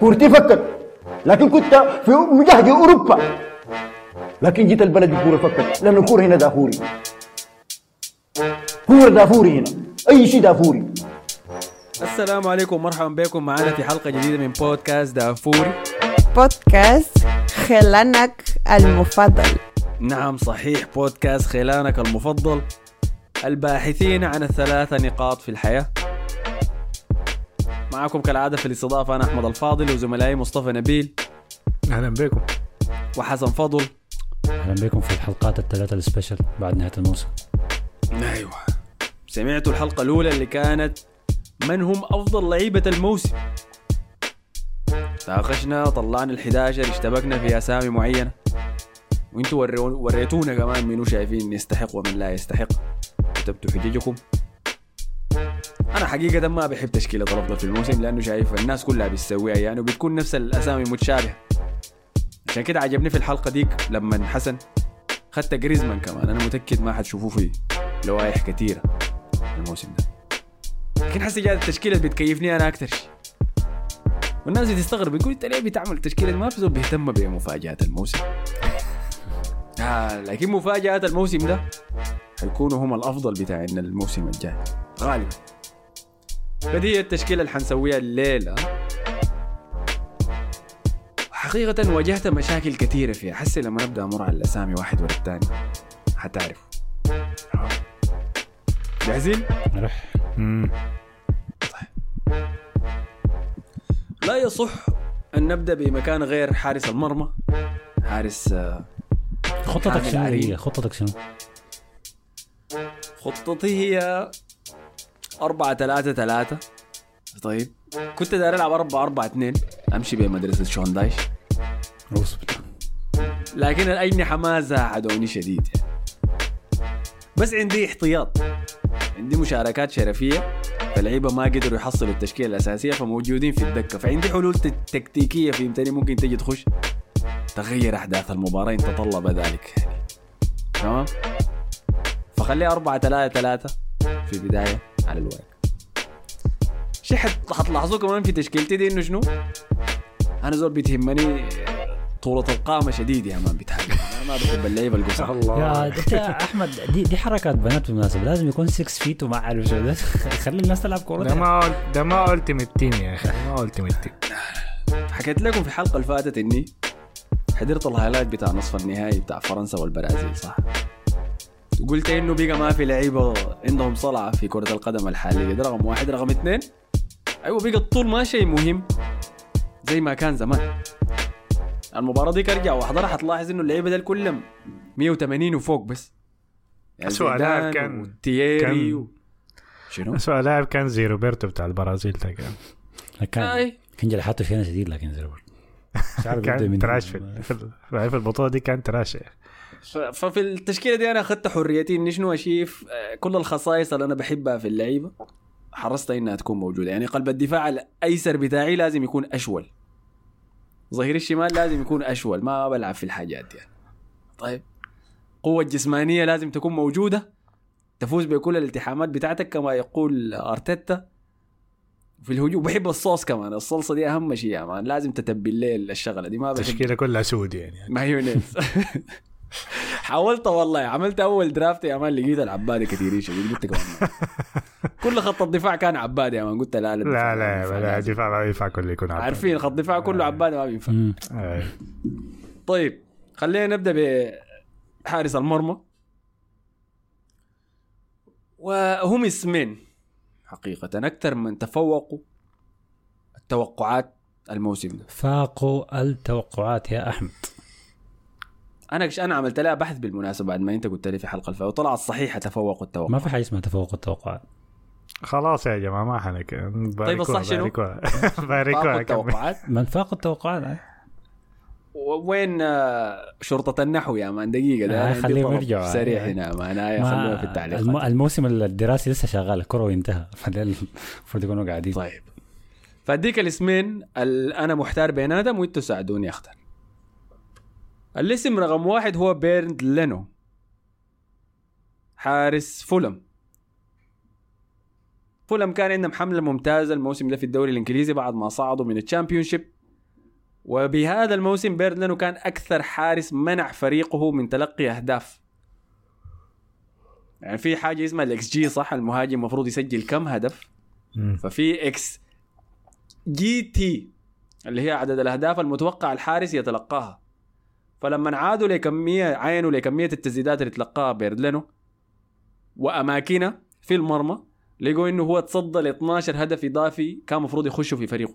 كورتي فكت لكن كنت في مجهد أوروبا. لكن جيت البلد الكوره فكت لأن الكورة هنا دافوري. كورة دافوري هنا. أي شيء دافوري. السلام عليكم. ومرحبا بكم. معنا في حلقة جديدة من بودكاست دافوري. بودكاست خلانك المفضل. نعم صحيح. بودكاست خلانك المفضل. الباحثين عن الثلاث نقاط في الحياة. معكم كالعادة في الاستضافة أنا أحمد الفاضل وزملائي مصطفى نبيل. أهلا بكم. وحسن فضل. أهلا بكم في الحلقات الثلاثة السبيشل بعد نهاية الموسم. أيوه. سمعتوا الحلقة الأولى اللي كانت من هم أفضل لعيبة الموسم؟ ناقشنا طلعنا ال11 اشتبكنا في أسامي معينة. وأنتوا وريون- وريتونا كمان منو شايفين يستحق ومن لا يستحق. كتبتوا حججكم. أنا حقيقة ما بحب تشكيلة الافضل في الموسم لأنه شايف الناس كلها بتسويها يعني وبتكون نفس الأسامي متشابهه عشان كده عجبني في الحلقة ديك لما حسن خدت جريزمان كمان. أنا متأكد ما حتشوفوه في لوائح كثيره الموسم ده. لكن حسي جات التشكيلة اللي بتكيفني أنا أكثر شيء. والناس بتستغرب بتقول أنت ليه بتعمل التشكيله دي؟ ما في زول بيهتم بمفاجآت الموسم. آه لكن مفاجآت الموسم ده حيكونوا هم الأفضل بتاعنا الموسم الجاي. غالبا. فدي هي التشكيلة اللي حنسويها الليلة. حقيقة واجهت مشاكل كثيرة فيها. حسي لما نبدأ أمر على الأسامي واحد ورا الثاني. حتعرف جاهزين؟ نروح. مم. لا يصح أن نبدأ بمكان غير حارس المرمى. حارس آه، خطتك شنو. هي خطتك شنو؟ خطتي هي أربعة ثلاثة ثلاثة طيب. كنت داير ألعب أربعة أربعة اثنين أمشي بمدرسة شون دايش لكن الأجنحة ما زاحدوني شديد. بس عندي احتياط. عندي مشاركات شرفية. فاللعيبة ما قدروا يحصلوا التشكيلة الأساسية فموجودين في الدكة. فعندي حلول ت- تكتيكية فهمتني ممكن تجي تخش. تغير أحداث المباراة إن تطلب ذلك. تمام؟ فخليها أربعة ثلاثة ثلاثة في البداية. على الورق شيء حت- حتلاحظوه كمان في تشكيلتي دي إنه شنو؟ أنا زول بتهمني طولة القامة شديد يا مان بتحب أنا ما بحب اللعيبة القصيرة يا الله. انت يا أحمد دي دي حركات بنات بالمناسبة. لازم يكون 6 feet وما اعرف شو ده خلي الناس تلعب كورة. ده ما ده ما ultimate team يا أخي. ما ultimate team حكيت لكم في الحلقة اللي فاتت إني حضرت ال highlight بتاع نصف النهائي بتاع فرنسا والبرازيل صح؟ قلت إنه بقى ما في لعيبة عندهم صلعة في كرة القدم الحالية. ده رقم واحد. رقم اثنين أيوة بقى الطول ما شيء مهم. زي ما كان زمان. المباراة دي أرجع وأحضرها حتلاحظ إنه اللعيبة دول كلهم 180 وفوق بس. يعني زيدان لاعب كان- كان- و... شنو؟ اسوء لاعب كان زي روبرتو بتاع البرازيل ده كان. كان آي. كان جرحاته فينا شديد لكن زي يبدأ كان تراش في في ال- في البطولة دي كان تراش. ف- ففي التشكيلة دي أنا أخذت حريتي إني شنو أشيف آه، كل الخصائص اللي أنا بحبها في اللعيبة حرصت إنها تكون موجودة. يعني قلب الدفاع الأيسر بتاعي لازم يكون أشول. ظهير الشمال لازم يكون أشول ما بلعب في الحاجات دي. يعني. طيب. قوة جسمانية لازم تكون موجودة. تفوز بكل الالتحامات بتاعتك كما يقول أرتيتا. في الهجوم بحب الصوص كمان الصلصة دي أهم شيء يا man. لازم تتبل لي الشغلة دي ما بحب. التشكيله كلها سود يعني. مايونيز. حاولت والله عملت أول draft يا man لقيت العبادة كثيرين شديد قلت كمان ما. كل خط الدفاع كان عبادة يا man قلت لا لا لا الدفاع ما لا بينفع لا لازم. دفاع ما ينفع كله يكون عبد. عارفين خط الدفاع كله عبادة ما بينفع. طيب خلينا نبدأ بحارس المرمى وهم اسمين حقيقة أكثر من تفوقوا التوقعات الموسم ده فاقوا التوقعات يا أحمد أنا أنا عملت لها بحث بالمناسبة بعد ما أنت قلت لي في حلقة الفا وطلعت صحيحة تفوقوا التوقعات ما في حاجة اسمها تفوق التوقعات خلاص يا جماعة ما حنك. طيب الصح شنو؟ باركوها. التوقعات؟ من فاق التوقعات. آه. وين آه، شرطة النحو يا man؟ دقيقة ده آه، خليهم يرجعوا. سريع آه. هنا ما أنا ما- خلوها في الم- التعليقات الموسم الدراسي لسه شغال الكرة وانتهى فده المفروض يكونوا قاعدين. طيب. فاديك الاسمين ال- أنا محتار بيناتهم وأنتوا ساعدوني أختار. الاسم رقم واحد هو بيرند لينو. حارس فولهام. فولهام كان عندهم حمله ممتازه الموسم ده في الدوري الإنجليزي بعد ما صعدوا من ال Championship. وبهذا الموسم بيرند لينو كان أكثر حارس منع فريقه من تلقي أهداف. يعني في حاجة اسمها الاكس جي صح؟ المهاجم المفروض يسجل كم هدف؟ مم. ففي إكس جي تي اللي هي عدد الأهداف المتوقع الحارس يتلقاها. فلما عادوا لكميه عينوا لكميه التسديدات اللي تلقاها بيردلانو وأماكنه في المرمى لقوا إنه هو تصدى ل 12 هدف إضافي كان المفروض يخشوا في فريقه.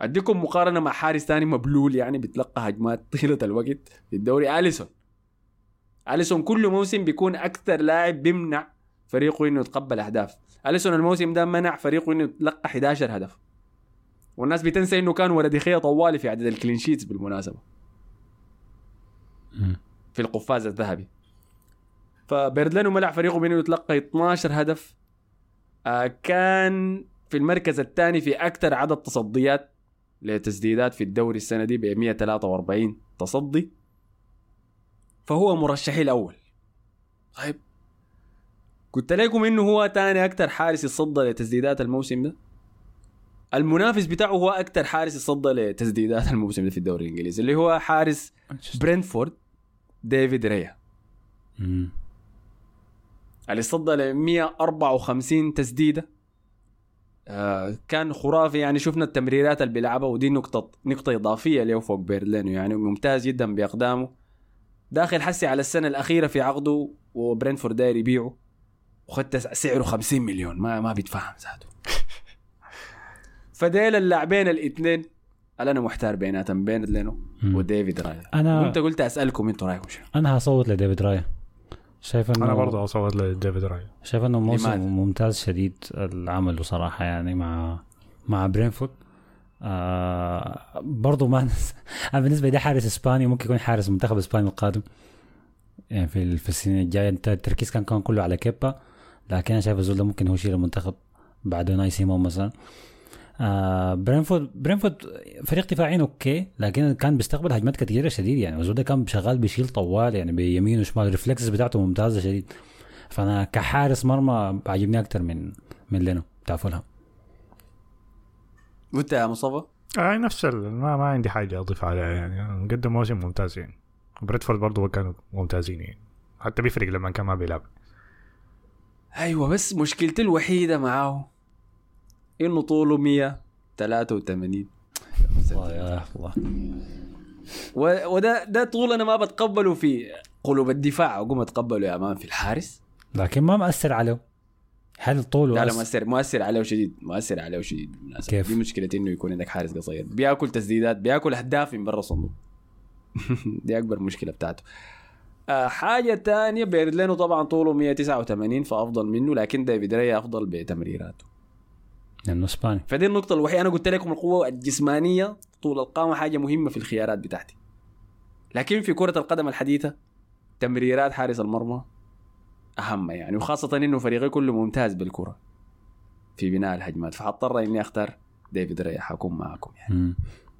أديكم مقارنة مع حارس ثاني مبلول يعني بيتلقى هجمات طيلة الوقت في الدوري أليسون. أليسون كل موسم بيكون أكثر لاعب بيمنع فريقه إنه يتقبل أهداف. أليسون الموسم ده منع فريقه إنه يتلقى 11 هدف. والناس بتنسى إنه كان ولد خيه طوالي في عدد الكلين شيتس بالمناسبة. في القفاز الذهبي. فبيردلانو منع فريقه من انه يتلقى 12 هدف. آه كان في المركز الثاني في أكثر عدد تصديات لتسديدات في الدوري السنة دي ب 143 تصدي. فهو مرشحي الأول. طيب قلت لكم إنه هو ثاني أكثر حارس يتصدى لتسديدات الموسم ده؟ المنافس بتاعه هو أكثر حارس يتصدى لتسديدات الموسم ده في الدوري الإنجليزي اللي هو حارس برينتفورد ديفيد رايا. اللي صدى ل 154 تسديدة. آه كان خرافي يعني شفنا التمريرات اللي بيلعبها ودي نقطة نقطة إضافية له فوق بيرند لينو يعني ممتاز جدا بأقدامه. داخل حسي على السنة الأخيرة في عقده وبرينتفورد داير يبيعه. وخدت سعره 50 مليون ما ما بيتفهم ذاته. فديل اللاعبين الاثنين أنا محتار بيناتهم بيرند لينو مم. وديفيد رايا. أنا- وأنت قلت أسألكم أنتوا رأيكم شنو؟ أنا هصوت لديفيد رايا. شايف انه أنا برضه اصوت لديفيد رايا شايف إنه موسم لماذا؟ ممتاز شديد العمل صراحة يعني مع مع برينتفورد. آه برضه ما نس... أنا بالنسبة لي حارس إسباني ممكن يكون حارس منتخب إسباني القادم. يعني في السنين الجاية. أنت التركيز كان كان كله على كيبا لكن أنا شايف الزول ده ممكن هو يشيل المنتخب بعد أوناي سيمون مثلا. آه برينتفورد برينتفورد فريق دفاعيا okay لكن كان بيستقبل هجمات كثيره شديد يعني. ده كان شغال بيشيل طوال يعني بيمين وشمال ال reflexes بتاعته ممتازة شديد. فأنا كحارس مرمى عجبني أكثر من من لينو بتاع فولهام. وأنت يا مصطفى؟ آه نفس ال... ما, ما عندي حاجة أضيف عليها يعني. قدم موسم ممتاز يعني. بريدفورد برضه كانوا ممتازين يعني. حتى بيفرق لما كان ما بيلعب. أيوه بس مشكلتي الوحيدة معاه إنه طوله 183 الله يا الله. وده ده طول أنا ما بتقبله في قلوب الدفاع. أقوم أتقبله يا مان في الحارس. لكن ما مأثر عليه. هل طوله لا لا؟ مؤثر مؤثر عليه شديد مؤثر عليه شديد. كيف؟ دي مشكلتي إنه يكون عندك حارس قصير. بياكل تسديدات بياكل أهداف من برا الصندوق دي أكبر مشكلة بتاعته. آه حاجة تانية بيردلينو طبعا طوله 189 فأفضل منه لكن ديفيد ريا أفضل بتمريراته. لأنه إسباني. فدي النقطة الوحيدة. أنا قلت لكم القوة الجسمانية طول القامة حاجة مهمة في الخيارات بتاعتي. لكن في كرة القدم الحديثة تمريرات حارس المرمى أهم يعني وخاصة إنه فريقي كله ممتاز بالكرة في بناء الهجمات. فحضطر إني أختار ديفيد رايا حيكون معكم يعني. مم.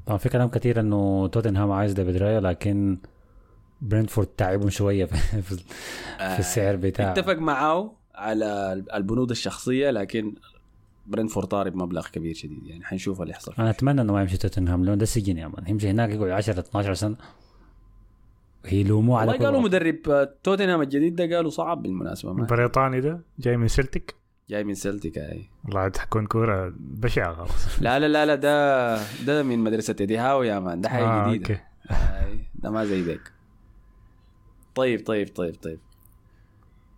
طبعا في كلام كثير إنه توتنهام عايز ديفيد رايا لكن برينتفورد تعبهم شوية في, في, في السعر بتاعه. اتفق معاه على البنود الشخصية لكن برينتفورد طالب مبلغ كبير شديد يعني حنشوف اللي يحصل أنا أتمنى إنه ما يمشي توتنهام لأنه ده سجن يا man. يمشي هناك يقعد 10 12 سنة. ويلوموه على والله قالوا. مدرب آه، توتنهام الجديد ده قالوا صعب بالمناسبة ما البريطاني ده جاي من سلتيك جاي من سلتيك أي. والله عاد كورة بشعة خلاص. لا لا لا لا ده ده من مدرسة إيدي هاو يا man. ده حاجة آه، جديدة. okay. ده ما زي ذاك. طيب طيب طيب طيب.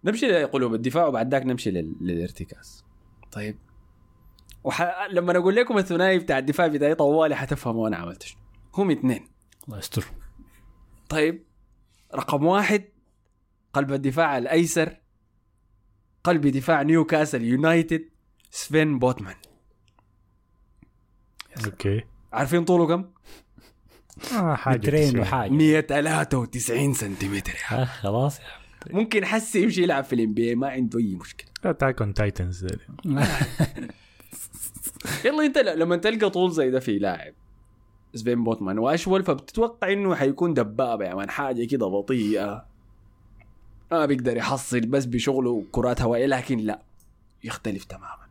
نمشي لقلوب الدفاع وبعد ذاك نمشي لل... للارتكاز. طيب. وح... لما أقول لكم الثنائي بتاع الدفاع بتاعي طوالي حتفهموا أنا عملت شنو. هم اثنين. الله يستر. طيب رقم واحد قلب الدفاع الأيسر قلب دفاع نيوكاسل يونايتد سفين بوتمان. Okay. عارفين طوله كم؟ آه حاجة. وحاجة. 193 سنتيمتر يا آه خلاص يا ممكن حسي يمشي يلعب في ال NBA ما عنده أي مشكلة. Attack on Titans. يلا انت لما تلقى طول زي ده في لاعب سفين بوتمان واشول فبتتوقع إنه حيكون دبابة يا man حاجة كده بطيئة. ما بيقدر يحصل بس بشغله كرات هوائية لكن لا يختلف تماما.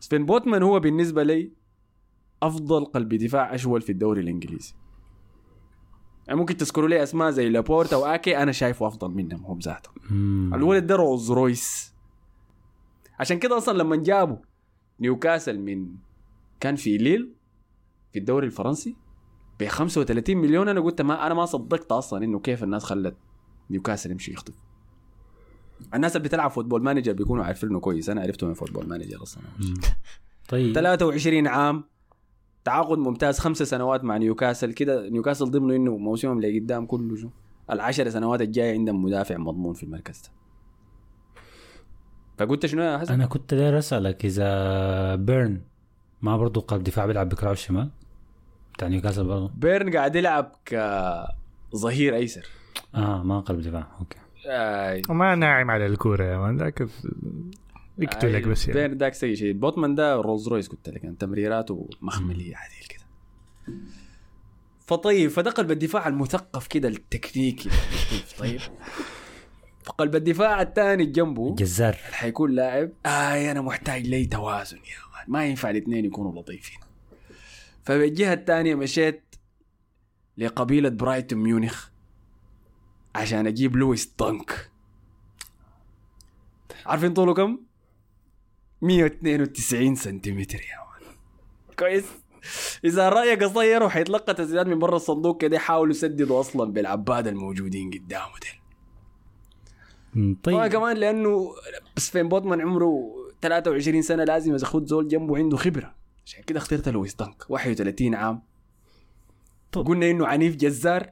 سفين بوتمان هو بالنسبة لي أفضل قلب دفاع اشول في الدوري الإنجليزي. يعني ممكن تذكروا لي أسماء زي لابورتا وآكي أنا شايفه أفضل منهم هم ذاتهم. الولد ده رولز رويس. عشان كده أصلا لما جابوا نيوكاسل من كان في ليل في الدوري الفرنسي ب 35 مليون. أنا قلت ما أنا ما صدقت أصلا إنه كيف الناس خلت نيوكاسل يمشي يخطف. الناس اللي بتلعب Football Manager بيكونوا عارفينه كويس. أنا عرفته من Football Manager أصلا. طيب. 23 عام تعاقد ممتاز خمسة سنوات مع نيوكاسل. كده نيوكاسل ضمنه إنه موسمهم اللي قدام كله شو؟ العشر سنوات الجاية عندهم مدافع مضمون في المركز ده. فقلت شنو يا حسن؟ أنا كنت داير أسألك إذا بيرن ما برضه قلب دفاع بيلعب بكراع الشمال؟ بتاع نيوكاسل برضه بيرن قاعد يلعب كظهير أيسر. آه ما قلب دفاع. Okay. آي. وما ناعم على الكورة يا man. ذاك يقتلك بس يعني. بيرن داك سيء شيء. بوتمان ده رولز رويس قلت لك. يعني تمريراته مخمليه عديل كده. فطيب فده قلب الدفاع المثقف كده التكنيكي. طيب. فقلب الدفاع الثاني جنبه. جزار حيكون لاعب. آه أنا محتاج لي توازن يا مان ما ينفع الاثنين يكونوا لطيفين. فبالجهة الثانية مشيت لقبيلة برايتون ميونخ عشان أجيب لويس دانك. عارفين طوله كم؟ 192 سنتيمتر يا man. كويس. إذا رأيك قصير وحيتلقى تسديدات من برا الصندوق كده يحاولوا يسددوا أصلا بالعباد الموجودين قدامه ديل. طيب. كمان لأنه بس فين بوتمان عمره 23 سنة لازم ياخذ زول جنبه عنده خبرة. عشان كده اخترت لويس دانك 31 عام. طب. قلنا إنه عنيف جزار.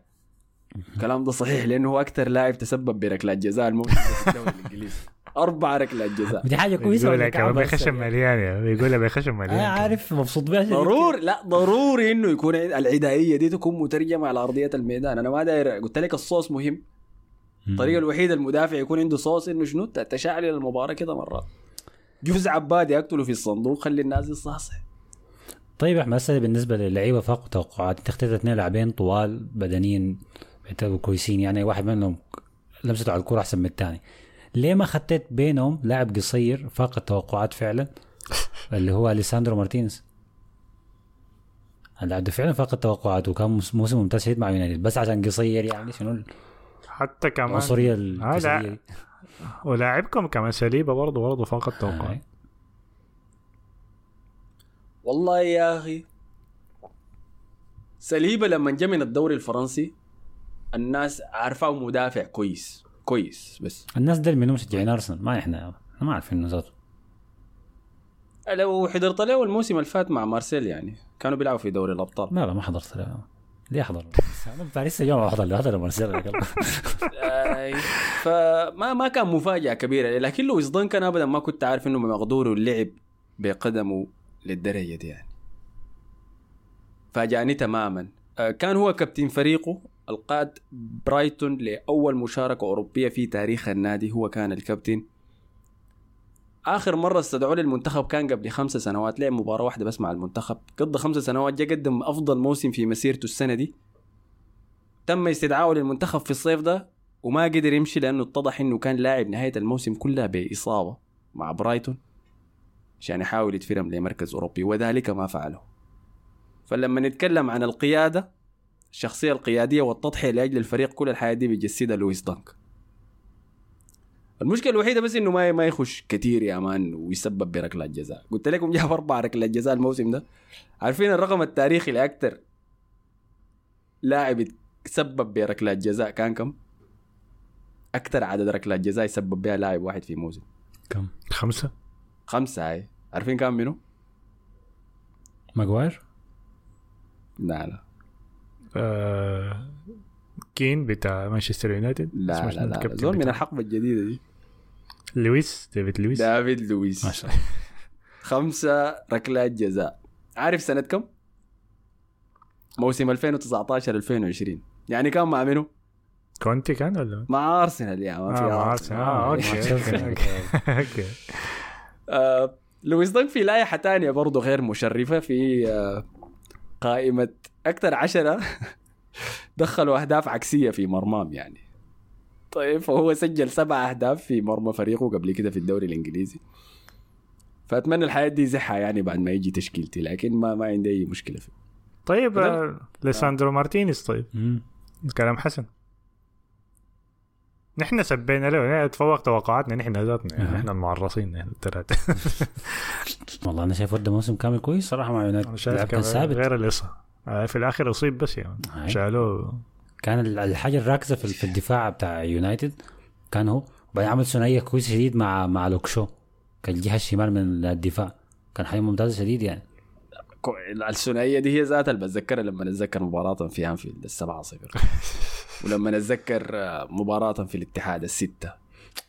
الكلام ده صحيح لأنه هو أكثر لاعب تسبب بركلات جزاء الموسم في الدوري الإنجليزي. أربع ركلات جزاء دي حاجة كويسة بيقول ولا لك بخشم؟ مليان يا بيقول لك بخشم أنا مليان عارف مبسوط بها ضروري لا ضروري إنه يكون العدائية دي تكون مترجمة على أرضية الميدان. أنا ما داير قلت لك الصوص مهم. الطريقة الوحيدة المدافع يكون عنده صوص إنه شنو؟ تشعل المباراة كده مرات جوز عباد يقتله في الصندوق خلي الناس يصحصح. طيب أحمد هسه بالنسبة للعيبة فاقوا توقعات. أنت اخترت اثنين لاعبين طوال بدنيا بيعتبروا كويسين. يعني واحد منهم لمسته على الكورة أحسن من الثاني. ليه ما خطيت بينهم لاعب قصير فاق التوقعات فعلا؟ اللي هو أليساندرو مارتينيز. اللاعب ده فعلا فاق التوقعات وكان موس- موسم ممتاز مع يونايتد. بس عشان قصير يعني شنو حتى كمان العنصرية آه الجسديه دي. ولاعبكم كمان سليبة برضه برضه فوق التوقع. آه. والله يا أخي سليبة لما جاء من الدوري الفرنسي الناس عارفاه مدافع كويس كويس بس. الناس دول منهم مشجعين أرسنال ما إحنا إحنا ما عارفين إنه ذاته. لو حضرت له الموسم اللي فات مع مارسيل يعني كانوا بيلعبوا في دوري الأبطال. لا لا ما حضرت له. ليه أحضر؟ أنا بتاع لسه يوم أحضر له أحضر مارسيل آي، فما ما كان مفاجأة كبيرة لكن لويس دانك أنا ابدا ما كنت عارف إنه مقدور اللعب بقدمه للدرجة دي يعني. فاجأني تماما. آه، كان هو كابتن فريقه القاد برايتون لأول مشاركة أوروبية في تاريخ النادي هو كان الكابتن آخر مرة استدعوه للمنتخب كان قبل خمس سنوات. لعب مباراة واحدة بس مع المنتخب. قضى خمس سنوات جا قدم أفضل موسم في مسيرته السنة دي. تم استدعائه للمنتخب في الصيف ده وما قدر يمشي لأنه اتضح إنه كان لاعب نهاية الموسم كلها بإصابة مع برايتون عشان يحاول يتفرم لمركز أوروبي وذلك ما فعله. فلما نتكلم عن القيادة الشخصية القيادية والتضحية لأجل الفريق كل الحياة دي بيجسدها لويس دانك. المشكلة الوحيدة بس إنه ما ما يخش كثير يا مان ويسبب بركلات جزاء قلت لكم جاب أربع ركلات جزاء الموسم ده. عارفين الرقم التاريخي لاكثر لاعب تسبب بركلات جزاء كان كم؟ أكثر عدد ركلات جزاء يسبب بها لاعب واحد في موسم. كم؟ خمسة؟ خمسة هاي عارفين كم منه؟ ماجواير؟ لا لا. آه كين بتاع مانشستر يونايتد لا لا لا زول من؟ الحقبة الجديدة دي لويز ديفيد لويز دافيد لويس ما شاء الله خمسة ركلات جزاء عارف سنة كم؟ موسم 2019 2020 يعني كان مع منو؟ كونتي كان ولا مع أرسنال يا ما في آه، مع. أرسنال. آه،. مع تشيلسي. okay آه لويس دانك في لائحة تانية برضه غير مشرفة في قائمة أكثر عشرة دخلوا أهداف عكسية في مرماهم يعني. طيب فهو سجل سبع أهداف في مرمى فريقه قبل كده في الدوري الإنجليزي. فأتمنى الحياة دي زحها يعني بعد ما يجي تشكيلتي لكن ما ما عندي أي مشكلة فيه. طيب ده- آه، ليساندرو مارتينيز طيب. مم. كلام حسن. نحن سبينا له يعني تفوق توقعاتنا نحن ذاتنا يعني. نحن المعرصين يعني الثلاثة. والله أنا شايف ودى موسم كامل كويس صراحة مع أنا يونايتد كان ثابت. غير الاصابه في الآخر اصيب بس يعني. شالوه. كان ال- الحاجة الراكزة في في الدفاع بتاع يونايتد كان هو وبعدين عمل ثنائية كويسه شديد مع مع لوك شو. كالجهه الشمال من الدفاع. كان حاجة ممتازة شديد يعني. الثنائية دي هي ذاتها اللي بتذكرها لما نتذكر مباراة في أنفيلد السبعة صفر. ولما نتذكر آه، مباراة في الاتحاد الستة.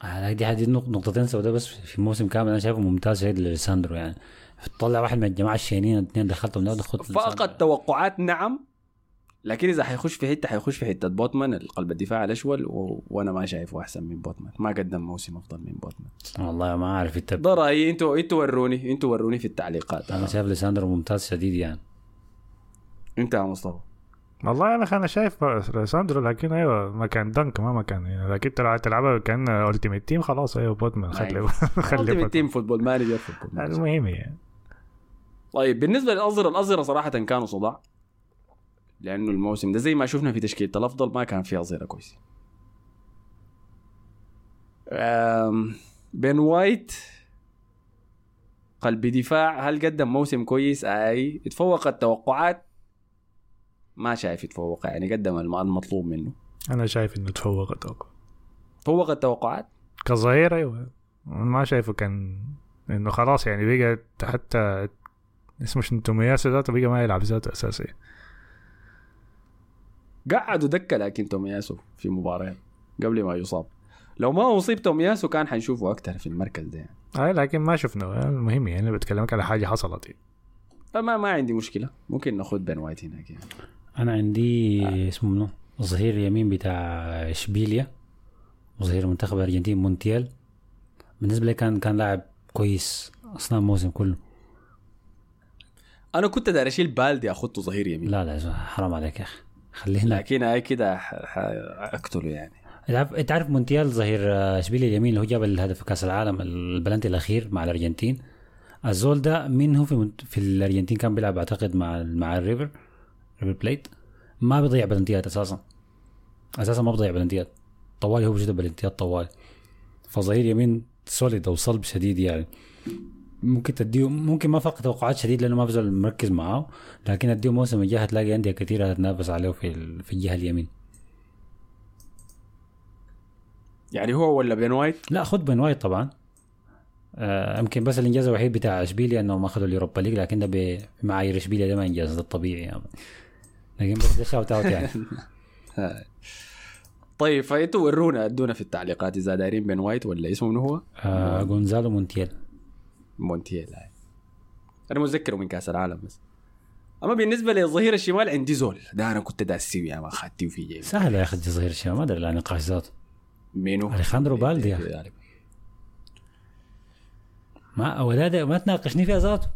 آه، دي نق- نقطتين سوداء بس في موسم كامل أنا شايفه ممتاز شديد لليساندرو يعني. طلع واحد من الجماعة الشينين الاثنين دخلتهم ده دخلت فقط توقعات نعم. لكن إذا حيخش في حتة حيخش في حتة. بوتمان قلب الدفاع الأشول و... وأنا ما شايفه أحسن من بوتمان. ما قدم موسم أفضل من بوتمان. والله ما أعرف أنت. ده رأيي. أنتوا أنتوا وروني أنتوا وروني في التعليقات. أنا شايف ليساندرو ممتاز شديد يعني. أنت يا مصطفى. والله أنا أنا شايف ساندرو لكن أيوه ما كان دنك ما مكان يعني. لكن تلعب تلعبها كان ultimate team خلاص أيوه بوتمان خلي أيوة. خلي ال team بوتمان. team football manager football. المهم يعني. طيب بالنسبة للاظهره الاظهره صراحة كانوا صداع. لأنه الموسم ده زي ما شفنا في تشكيلة الأفضل ما كان في اظهره كويسة. بين وايت قلب دفاع هل قدم موسم كويس؟ أي. اتفوق التوقعات؟ ما شايف يتفوق يعني قدم الم- المطلوب منه. أنا شايف إنه تفوق أتوقع فوق التوقعات؟ كظهير أيوه. ما شايفه كان إنه خلاص يعني بقى حتى اسمه شنو تومياسو ذاته بقى ما يلعب ذاته أساسي. قعدوا دكة لكن تومياسو في مباريات قبل ما يصاب. لو ما اصيب تومياسو كان حنشوفه أكثر في المركز ده يعني. اي لكن ما شفنا. المهم يعني بتكلمك على حاجة حصلت. يعني. فما ما عندي مشكلة. ممكن ناخذ بن وايت هناك يعني. أنا عندي اسمه منو؟ ظهير يمين بتاع إشبيليا. وظهير منتخب الارجنتين مونتيال. بالنسبة لي كان كان لاعب كويس أثناء الموسم كله. أنا كنت داير أشيل بالدي أخذته ظهير يمين. لا لا حرام عليك يا أخي. خليه هناك. لكن هاي كده أقتله يعني. انت عارف مونتيال ظهير آه، اشبيليا اليمين اللي هو جاب الهدف في كأس العالم البلنتي الأخير مع الأرجنتين. الزول ده مين هو في في الأرجنتين كان بيلعب أعتقد مع مع الريفر ريفر بليت؟ ما بيضيع بلنتيات أساسا. أساسا ما بيضيع بلنتيات. طوالي هو بيجيب بلنتيات طوالي. فظهير يمين solid أو صلب شديد يعني. ممكن تديه ممكن ما فرق توقعات شديد لأنه ما بزول مركز معاه لكن اديه موسم الجاي هتلاقي أندية كثيرة هتنافس عليه في في الجهة اليمين. يعني هو ولا بن وايت؟ لا خد بن وايت طبعا. آه، يمكن بس الإنجاز الوحيد بتاع إشبيليا انهم اخذوا اليوروبا ليج لكن ده بمعايير إشبيليا ده ما إنجاز ده الطبيعي يعني. لكن بس ده shout out يعني. طيب فانتوا ورونا ادونا في التعليقات إذا دايرين بن وايت ولا اسمه منو هو؟ آه جونزالو مونتيال مونتيال هاي. أنا متذكره من كأس العالم بس. أما بالنسبة للظهير الشمال عندي زول. ده أنا كنت داسيه يا ما اخذتيه في جيبي سهل يا أخي ظهير الشمال ما أدري لا نقاش ذاته. مينو أليخاندرو بالدي يا أخي. ما ولا ده ما تناقشني فيها ذاته.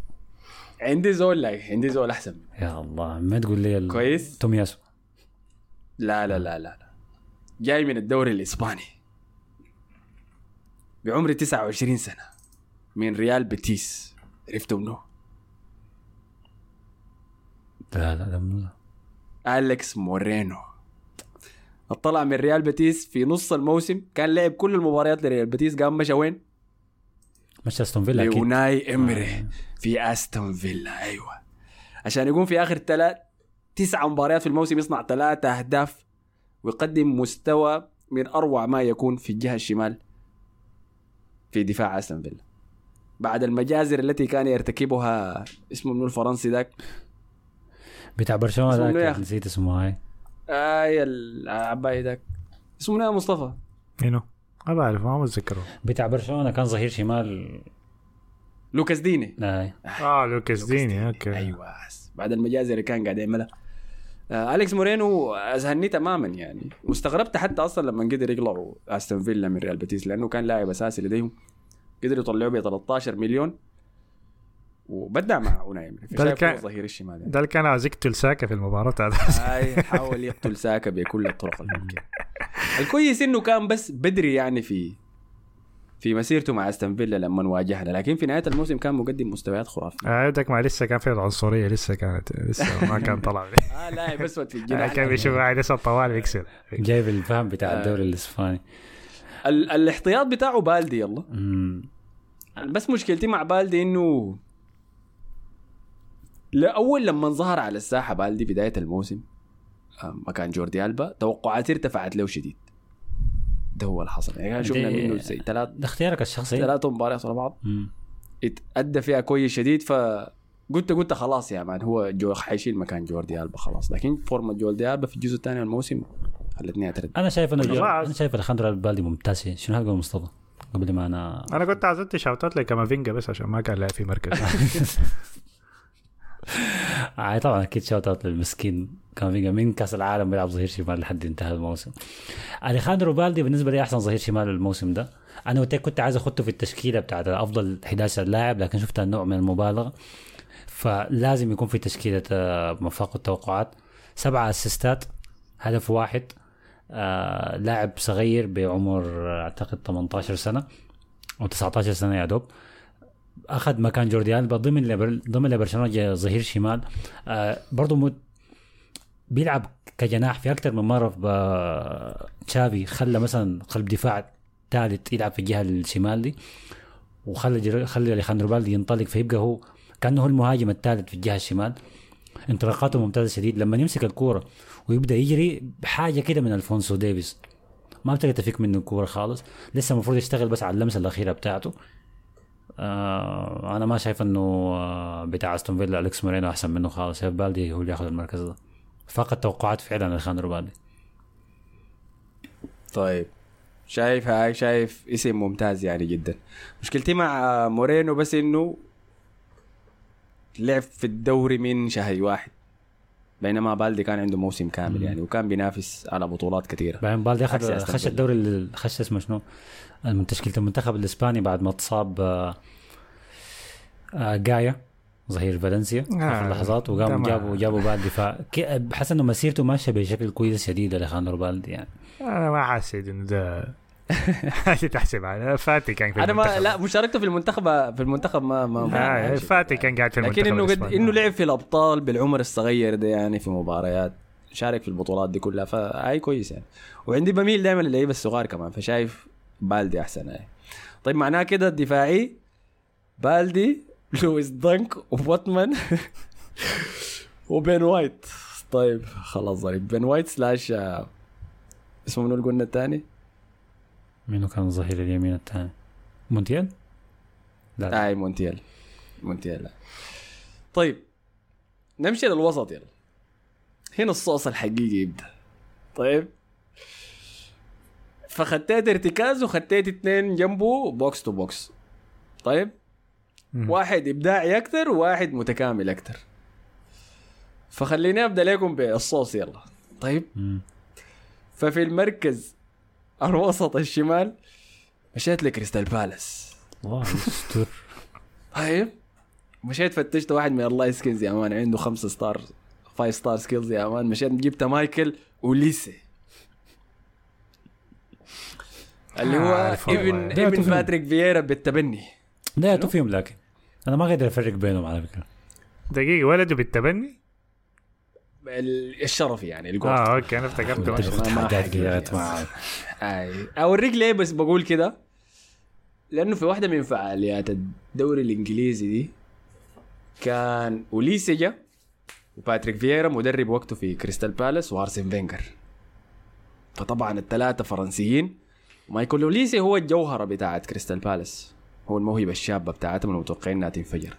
عندي زول لا عندي زول أحسن. منه. يا الله ما تقول لي ال- كويس. تومياسو لا لا لا لا لا. جاي من الدوري الإسباني. بعمر 29 سنة. من ريال بيتيس. عرفتوا منه؟ لا لا لا أليكس مورينو. طلع من ريال بيتيس في نص الموسم. كان لعب كل المباريات لريال بيتيس. قام مشى وين؟ مش أستون فيلا أكيد. ليوناي إمري. في أستون فيلا أيوه. عشان يقوم في آخر ثلاث تسعة مباريات في الموسم يصنع ثلاثة أهداف ويقدم مستوى من أروع ما يكون في الجهة الشمال في دفاع أستون فيلا. بعد المجازر التي كان يرتكبها اسمه منو الفرنسي ذاك. بتاع برشلونة ذاك؟ نسيت اسمه هاي. اي العباية ذاك. اسمه مصطفى. منو ما بعرف ما متذكره بتاع برشلونة كان ظهير شمال. لوكاس ديني. لا آه لوكاس ديني okay. أيوه بعد المجازر اللي كان قاعد يعملها. آه أليكس مورينو اذهلني تماما يعني. واستغربت حتى أصلا لما قدر يطلعوا أستون فيلا من ريال بيتيس لأنه كان لاعب أساسي لديهم. قدروا يطلعوه ب 13 مليون. وبدع مع اوناي. ده كان- الظهير الشمال يعني. ده اللي كان عايز يقتل ساكا في المباراة هذا. هاي حاول يقتل ساكا بكل الطرق الممكنه الكويس إنه كان بس بدري يعني في في مسيرته مع أستون فيلا لما واجهنا. لكن في نهاية الموسم كان مقدم مستويات خرافية. عندك ما لسه كان في العنصريه لسه كانت لسه ما كان طلع. آه لا بس في الجناح كان بيشوف لسه طوال بيكسر. جايب الفهم بتاع آه. الدوري الإسباني. ال- الاحتياط بتاعه بالدي يلا. مم. بس مشكلتي مع بالدي إنه لأول لما ظهر على الساحة بالدي بداية الموسم آه، مكان جوردي ألبا توقعاتي ارتفعت له شديد. ده هو اللي حصل. يعني شفنا دي- منه زي ثلاث ده اختيارك الشخصي. ثلاث مباريات ورا بعض. اتأدى فيها كويس شديد ف قلت قلت خلاص يا man هو جو حيشيل مكان جوردي ألبا خلاص. لكن فورمة جوردي ألبا في الجزء الثاني من الموسم خلتني اعترض أنا شايف إنه. أنا شايف أليخاندرو بالدي ممتاز شنو هقول مصطفى؟ قبل ما أنا أنا كنت عزلت شاوتات لكامافينجا بس عشان ما كان لاعب في مركز. آه طبعا أكيد shout out للمسكين. كامافينجا من كأس العالم بيلعب ظهير شمال لحد انتهى الموسم. اليخاندرو بالدي بالنسبة لي أحسن ظهير شمال الموسم ده. أنا كنت عايز أحطه في التشكيلة بتاعت افضل 11 لاعب لكن شفتها نوع من المبالغة. فلازم يكون في تشكيلة آه، فاق التوقعات. سبعة assist ات هدف واحد. آه لاعب صغير بعمر أعتقد 18 سنة أو 19 سنة يا دوب أخذ مكان جوردي آلبا ضمن. ضمن لبرشلونه ظهير شمال آه برضه مد... بيلعب كجناح في أكثر من مرة تشافي خلى مثلا قلب دفاع ثالث يلعب في الجهة الشمال دي وخلى. خلى أليخاندرو بالدي ينطلق فيبقى هو كأنه هو المهاجم الثالث في الجهة الشمال انطلاقاته ممتازة شديد. لما يمسك الكورة ويبدأ يجري بحاجة كده من ألفونسو ديفيس ما بتقدر تفك منه الكورة خالص. لسه المفروض يشتغل بس على اللمسة الأخيرة بتاعته. آه أنا ما شايف إنه آه بتاع أستون فيلا أليكس مورينو أحسن منه خالص. شايف بالدي هو اللي ياخذ المركز ده. فقط توقعات فعلا الخاندرو بالدي طيب. شايف هاي شايف اسم ممتاز يعني جدا. مشكلتي مع مورينو بس إنه لعب في الدوري من شهر واحد. بينما بالدي كان عنده موسم كامل يعني وكان بينافس على بطولات كثيرة. بعدين بالدي اخذ خش. الدوري ال- خش اسمه شنو؟ من تشكيلة المنتخب الإسباني بعد ما اتصاب آه آه جايا ظهير فالنسيا آه، اخر لحظات وقام تمام. جابوا جابوا بالدي. فحس إنه مسيرته ماشية بشكل كويس شديد اليخاندرو بالدي يعني. أنا ما حسيت إنه ده حاجة تحسب على فاتي كان في أنا ما. لا مشاركته في المنتخب في المنتخب ما ما, آه فاتي كان قاعد في المنتخب لكن إنه قد. إنه لعب في الأبطال بالعمر الصغير ده يعني في مباريات شارك في البطولات دي كلها فهاي كويس يعني وعندي بميل دائما للعيبة الصغار كمان فشايف بالدي أحسن يعني طيب معناه كده الدفاعي بالدي لويس دانك وبوتمان وبين وايت طيب خلاص ظريف بين وايت slash آه، اسمه منو اللي قلنا الثاني؟ مين كان الظهير اليمين الثاني مونتيال؟ لا لا. أي مونتيال مونتيال لا. طيب نمشي للوسط يلا هنا الصوص الحقيقي يبدأ طيب فخطيت ارتكاز وخطيت اتنين جنبه box to box طيب مم. واحد إبداعي أكثر وواحد متكامل أكثر فخليني أبدأ لكم بالصوص يلا طيب مم. ففي المركز الوسط الشمال. مشيت لكريستال بالاس. الله يستر طيب. مشيت فتشت واحد من الله سكيلز يا مان عنده خمسة ستار فايف ستار سكيلز يا مان مشيت جبت مايكل وليسي. اللي هو. ابن ده ابن. باتريك فييرا بالتبني. ده يا فيهم لكن أنا ما قادر أفرق بينهم على فكرة. دقيقة ولده بالتبني ال- الشرفي يعني الجول آه أوكي أنا افتكرت ما- اتفقت ما حاجات حقيقي كده يا مع أي. أوريك ليه بس بقول كده. لأنه في واحدة من فعاليات الدوري الإنجليزي دي كان اوليسي جا وباتريك فييرا مدرب وقته في كريستال بالاس وأرسن فينجر. فطبعا الثلاثة فرنسيين. مايكل اوليسي هو الجوهرة بتاعت كريستال بالاس. هو الموهبة الشابة بتاعتهم المتوقعين إنها تنفجر.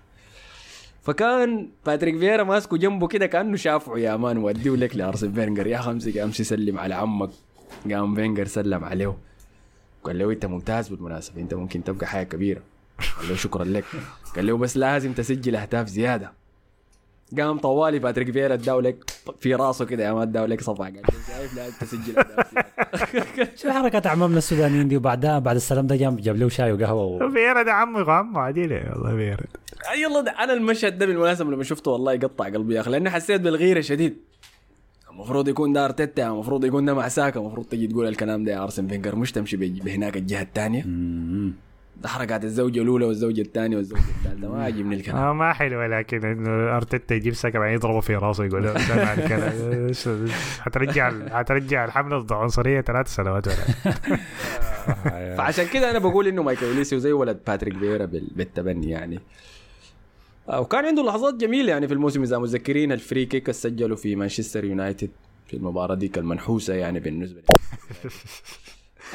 فكان باتريك فييرا ماسكه جنبه كده كأنه شافعه يا man وديه لك لارسن فينجر يا خمسة امشي سلم على عمك. قام فينجر سلم عليه. قال له أنت ممتاز بالمناسبة أنت ممكن تبقى حاجة كبيرة. قال له شكرا لك. قال له بس لازم تسجل أهداف زيادة. قام طوالي باتريك فييرا اداه لك في راسه كده يا man اداه لك صفعه قال له شايف لازم تسجل أهداف زيادة. شو حركات عمامنا السودانيين دي؟ وبعدها بعد السلام ده جاب جاب له شاي وقهوة و... فييرا ده عمه عمه عديل والله فييرا يلا ده أنا المشهد ده بالمناسبة لما شفته والله يقطع قلبي يا أخي لأني حسيت بالغيرة شديد. المفروض يكون ده أرتيتا المفروض يكون ده مع ساكا المفروض تجي تقول الكلام ده يا أرسن فينجر مش تمشي بهناك الجهة الثانية. ده حركات الزوجة الأولى والزوجة الثانية والزوجة الثالثة ما عجبني الكلام. آه ما حلو لكن إنه أرتيتا يجيب سكة بعدين يضربه في راسه يقول سمع الكلام حترجع حترجع الحملة ضد العنصرية ثلاث سنوات ولا فعشان كده أنا بقول إنه مايكل زي ولد باتريك فيرا بال- بالتبني يعني. وكان عنده لحظات جميلة يعني في الموسم إذا متذكرين ال free kick اللي سجله في مانشستر يونايتد في المباراة ديك المنحوسة يعني بالنسبة لي.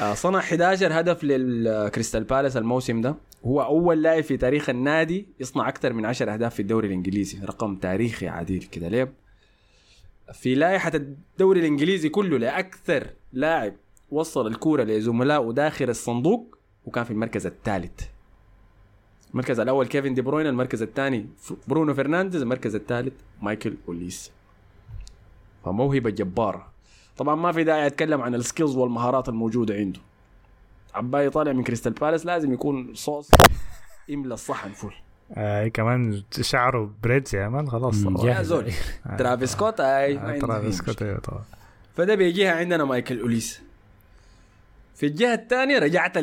آه، صنع 11 هدف للكريستال بالاس الموسم ده. هو أول لاعب في تاريخ النادي يصنع أكثر من 10 أهداف في الدوري الإنجليزي. رقم تاريخي عديل كده ليه؟ في لائحة الدوري الإنجليزي كله لأكثر لاعب وصل الكورة لزملائه داخل الصندوق وكان في المركز الثالث. المركز الأول كيفن دي بروين المركز الثاني برونو فرنانديز المركز الثالث مايكل أوليس. فموهبة جبارة. طبعا ما في داعي أتكلم عن ال skills والمهارات الموجودة عنده. عشان أي طالع من كريستال بالاس لازم يكون صوص يملى الصحن full آه كمان شعره braids يا man خلاص. يا. زول. ترافيس سكوت اي آه، فيه بس مشكلة. كنت- طبعا. فده بيجيها عندنا مايكل أوليس. في الجهة الثانية رجعت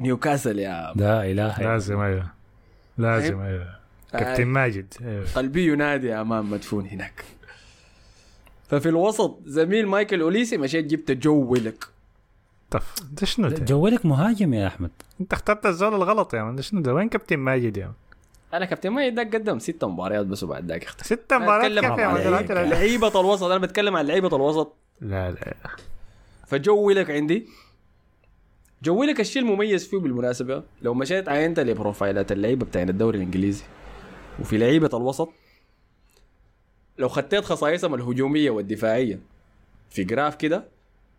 لنيوكاسل يا لا إله إلا لازم أيوه. لازم أيوه. كابتن ماجد أيوة. قلبي ينادي أمام مدفون هناك. ففي الوسط زميل مايكل أوليسي مشيت جبت جو ويلك. طف ده شنو ده؟ جوالك مهاجم يا أحمد. أنت اخترت الزول الغلط يا مان ده شنو ده وين كابتن ماجد يا مان أنا كابتن ما ذاك قدم ست مباريات بس وبعد ذاك اختفى. ست مباريات كيف يا. لعيبة الوسط أنا بتكلم عن لعيبة الوسط. لا لا. فجو ويلك عندي. جو ويلك الشيء المميز فيه بالمناسبة؟ لو مشيت عينت لبروفايلات اللعيبة بتاعين الدوري الإنجليزي. وفي لعيبة الوسط. لو خطيت خصائصهم الهجومية والدفاعية. في graph كده.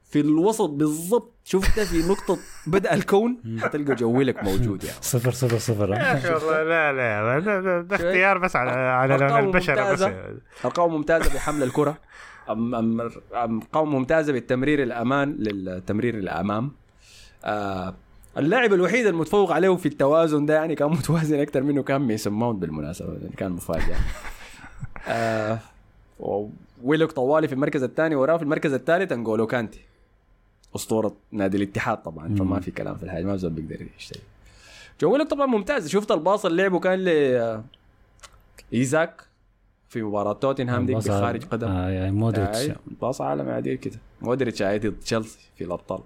في الوسط بالضبط. شفت في نقطة بدء الكون؟ حتلقى جو ويلك موجود يعني. صفر صفر صفر. يا؟ أخي والله لا لا. ده, اختيار بس على على لون البشرة بس. ممتازة. أرقام ممتازة بحمل الكرة. أم أم أرقام ممتازة بالتمرير الأمان للتمرير الأمام. آه اللاعب الوحيد المتفوق عليه في التوازن ده يعني كان متوازن أكثر منه كان ميسون ماونت بالمناسبة يعني كان مفاجأة. آه ويلوك طوالي في المركز الثاني وراه في المركز الثالث انجولو كانتي. أسطورة نادي الاتحاد طبعا فما في كلام في الحاجة ما زول بيقدر يشتري. جو ويلوك طبعا ممتاز. شفت الباص اللي لعبه كان ل آه، إيزاك في مباراة توتنهام ديك بخارج قدم. آه يعني مودريتش. باص عالمي عديل كده. مودريتش عادي ضد تشيلسي في الأبطال.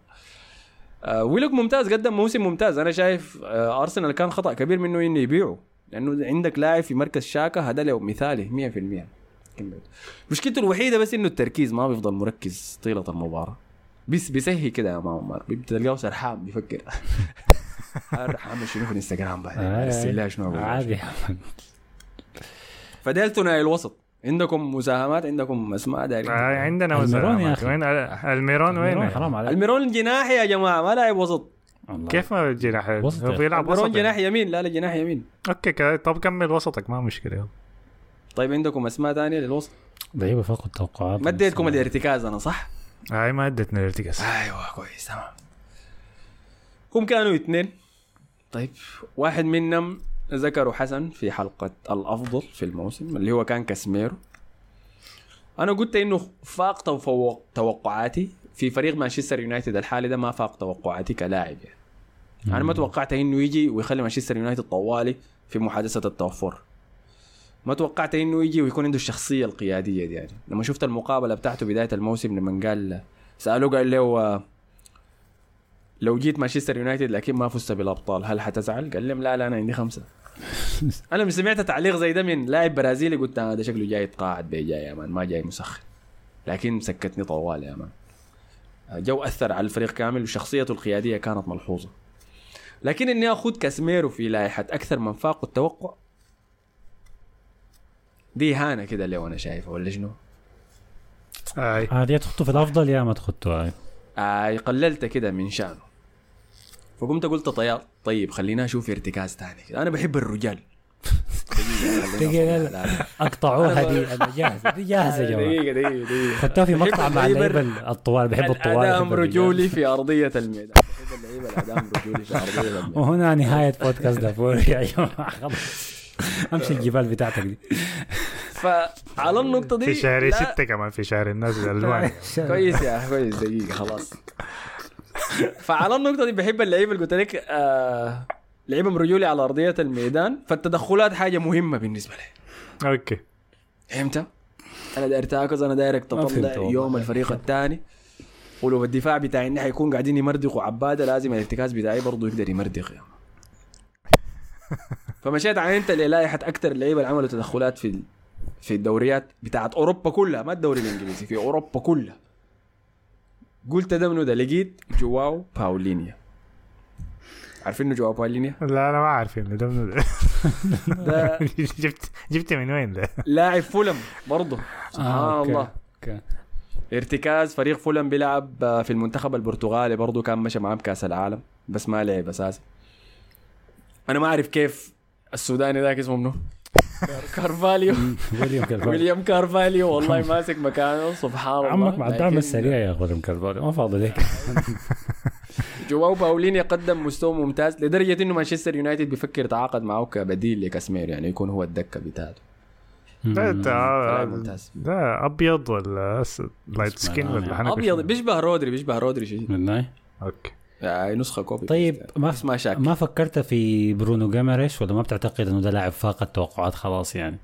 ويلوك ممتاز قدم موسم ممتاز. أنا شايف آه أرسنال كان خطأ كبير منه إنه يبيعه. لأنه عندك لاعب في مركز شاكا هذا له مثالي 100% مشكلته الوحيدة بس إنه التركيز ما بيفضل مركز طيلة المباراة. بس بيسهي كده يا ماما بتلقاه سرحان بيفكر. عامل شنو في الانستغرام آه، ارسل لها شنو. عادي يا أحمد. فديل ثنائي الوسط. عندكم مساهمات عندكم أسماء دايرين آه، عندنا الميرون يا أخي. وين الميرون وين؟ الميرون حرام عليك. الميرون جناحي يا جماعة ما لاعب وسط. كيف ما جناح؟ وسط هو بيلعب الميرون وسط جناح يعني. يمين لا لا جناح يمين. okay كده طب كمل وسطك ما مشكلة يلا. طيب عندكم أسماء ثانية للوسط؟ ضعيفة فوق التوقعات. ما اديتكم الارتكاز أنا صح؟ هاي ما ادتنا الارتكاز. أيوه كويس تمام. هم كانوا اثنين. طيب واحد منهم ذكروا حسن في حلقة الأفضل في الموسم اللي هو كان كاسميرو أنا قلت إنه فاق توقعاتي في فريق مانشستر يونايتد الحالي ده ما فاق توقعاتي كلاعب يعني. أنا ما توقعت إنه يجي ويخلي مانشستر يونايتد طوالي في محادثة التوفر. ما توقعت إنه يجي ويكون عنده الشخصية القيادية دي يعني. لما شفت المقابلة بتاعته بداية الموسم لما قال سألوه قال له لو جيت مانشستر يونايتد لكن ما فزت بالأبطال هل حتزعل؟ قال لهم لا لا أنا عندي خمسة. أنا لما سمعت تعليق زي ده من لاعب برازيلي قلت هذا شكله جاي يتقاعد بي جاي يا مان ما جاي مسخن. لكن سكتني طوالي يا man. جو أثر على الفريق كامل وشخصيته القيادية كانت ملحوظة. لكن إني أخذ كاسميرو في لائحة أكثر من فاق التوقع دي إهانة كده اللي أنا شايفه ولا شنو؟ هذه يا تخطوا في الأفضل يا ما تخطوا هاي آه قللت كده من شأنه. فقمت قلت طيب طيب خلينا أشوف ارتكاز تاني. كده. أنا بحب الرجال. دقيقة، لا، لا. لا اقطعوها دي أنا جاهزة دي جاهزة يا جماعة. دقيقة دقيقة دقيقة. خدتوها في مقطع مع اللعيبة الطوال. بحب الطوال الرجال. رجولي في أرضية الميدان. بحب اللعيبة الاداء رجولي في أرضية الميدان. وهنا نهاية بودكاست دافور يا جماعة. خلاص. أمشي الجبال بتاعتك دي. فعلى النقطة دي في شهر ستة كمان في شهر الناس الالوان كويس يا كويس دقيقة خلاص. فعلى النقطة دي بحب اللعيبة اللي قلت لك آه لعبهم رجولي على أرضية الميدان فالتدخلات حاجة مهمة بالنسبة له okay فهمت؟ أنا داير tackles أنا تطلع والله. يوم الفريق الثاني ولو الدفاع بتاعي اني حيكون قاعدين يمردقوا عبادة لازم الارتكاز بتاعي برضه يقدر يمردق يعني. فمشيت عينت للائحة أكثر اللعيبه اللي عملوا تدخلات في في الدوريات بتاعت أوروبا كلها ما الدوري الإنجليزي في أوروبا كلها قلت ده منو ده؟ لقيت جواو باولينيا. عارفين إنه جواو باولينيا؟ لا أنا ما عارف يعني ده من- ده؟ جبت جبت من وين ده؟ لاعب فولم برضه. سبحان آه، okay. الله. ارتكاز فريق فولم بيلعب في المنتخب البرتغالي برضو كان مشى معاه بكأس العالم بس ما لعب أساسا. أنا ما أعرف كيف السوداني ذاك اسمه منو؟ كارفاليو. ويليام كارفاليو. ويليام كارفاليو. والله ماسك مكانه. سبحان الله. عمك مع الدعم السريع يا ويليام كارفاليو. ما فاضي لك جواو باوليني قدم مستوى ممتاز لدرجة إنه مانشستر يونايتد بيفكر يتعاقد معه كبديل لكاسمير يعني يكون هو الدكة بتاعته. ده ده أبيض ولا أسود؟ light skin. ولا أبيض. بيشبه رودري بيشبه رودري شيء. okay. يعني نسخة copy طيب paste. ما ما شاك. ما فكرت في برونو جيماريش ولا ما بتعتقد إنه ده لاعب فاق التوقعات خلاص يعني.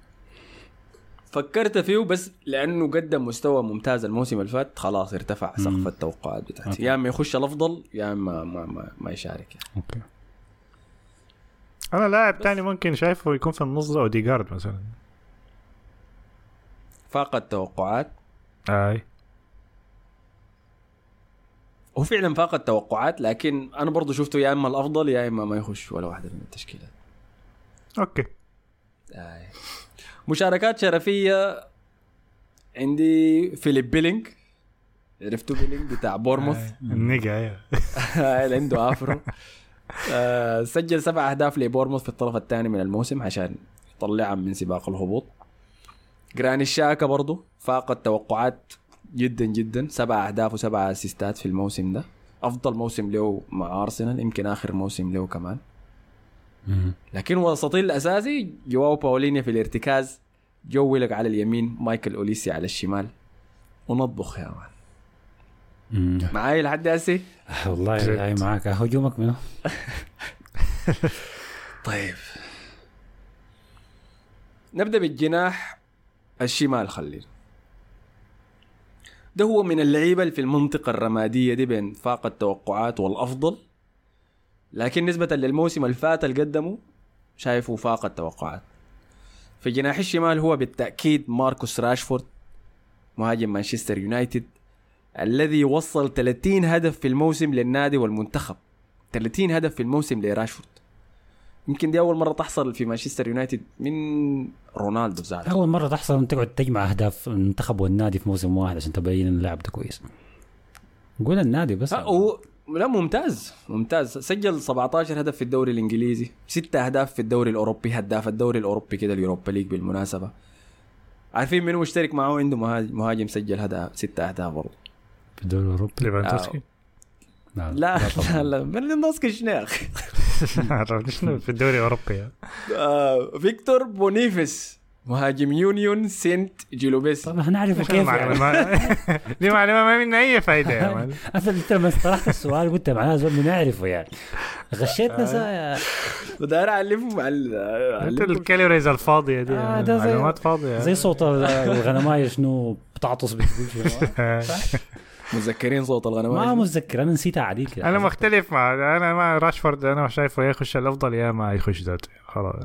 فكرت فيه بس لأنه قدم مستوى ممتاز الموسم اللي فات خلاص ارتفع سقف التوقعات بتاعتي. okay. يا إما يخش الأفضل يا إما ما, ما, ما يشارك يعني. أوكي. أنا لاعب تاني ممكن شايفه يكون في النص أوديجارد مثلا. فاق التوقعات أي. هو فعلا فاق التوقعات لكن أنا برضو شفته يا إما الأفضل يا إما ما يخش ولا واحدة من التشكيلات. okay. آه. مشاركات شرفية. عندي فيليب بيلينج عرفتوا بيلينج بتاع بورموث؟ ال nigga أيوه. اللي عنده afro. آه، سجل سبع أهداف لبورموث في الطرف الثاني من الموسم عشان يطلعهم من سباق الهبوط. جراني الشاكا برضو فاق التوقعات. جدا جدا. سبع أهداف وسبع اسيستات في الموسم ده. أفضل موسم له مع أرسنال يمكن آخر موسم له كمان. لكن وسطي الأساسي جواو باولينيا في الارتكاز. جو ويلك على اليمين مايكل أوليسي على الشمال. ونطبخ يا man. معاي لحد هسه آه، والله جاي معاك. هجومك منه طيب. نبدأ بالجناح. الشمال خلينا. ده هو من اللعيبة اللي في المنطقة الرمادية دي بين فاق التوقعات والأفضل. لكن نسبة للموسم اللي فات اللي قدمه شايفه فاق التوقعات. في جناح الشمال هو بالتأكيد ماركوس راشفورد مهاجم مانشستر يونايتد الذي وصل 30 هدف في الموسم للنادي والمنتخب. 30 هدف في الموسم لراشفورد. يمكن دي أول مرة تحصل في مانشستر يونايتد من رونالدو زاد أول مرة تحصل تقعد تجمع أهداف المنتخب والنادي في موسم واحد عشان تبين إن اللاعب ده كويس. قول النادي بس. هو لا ممتاز. ممتاز. سجل 17 هدف في الدوري الإنجليزي 6 أهداف في الدوري الأوروبي هداف الدوري الأوروبي كده اليوروبا ليج بالمناسبة. عارفين منو مشترك معه؟ عنده مهاجم, مهاجم سجل هدف 6 أهداف برضه. في الدوري الأوروبي؟ ليفاندوسكي؟ لا لا طبعاً. لا لا. من الناس شنو يا أخي؟ عرفت شنو؟ في الدوري الأوروبي. آه، فيكتور بونيفيس مهاجم يونيون سينت جيلوبيسي طب هنعرف شنو كيف يعني؟ ما- دي معلومة ما منها أي فايدة يا man. انت أنت لما طرحت السؤال قلت معناه زول بنعرفه يعني. غشيتنا سا يا وداير أعلمهم على أنت أعلمكم. ال calories الفاضية دي آه، زي- معلومات فاضية. زي صوت الغنمايه شنو بتعطس بتقول شنو. متذكرين صوت ما الغنماء متذكر أنا نسيتها عديل كده. أنا مختلف مع أنا مع راشفورد أنا شايفه يا يخش الأفضل يا ما يخش ذاته. خلاص.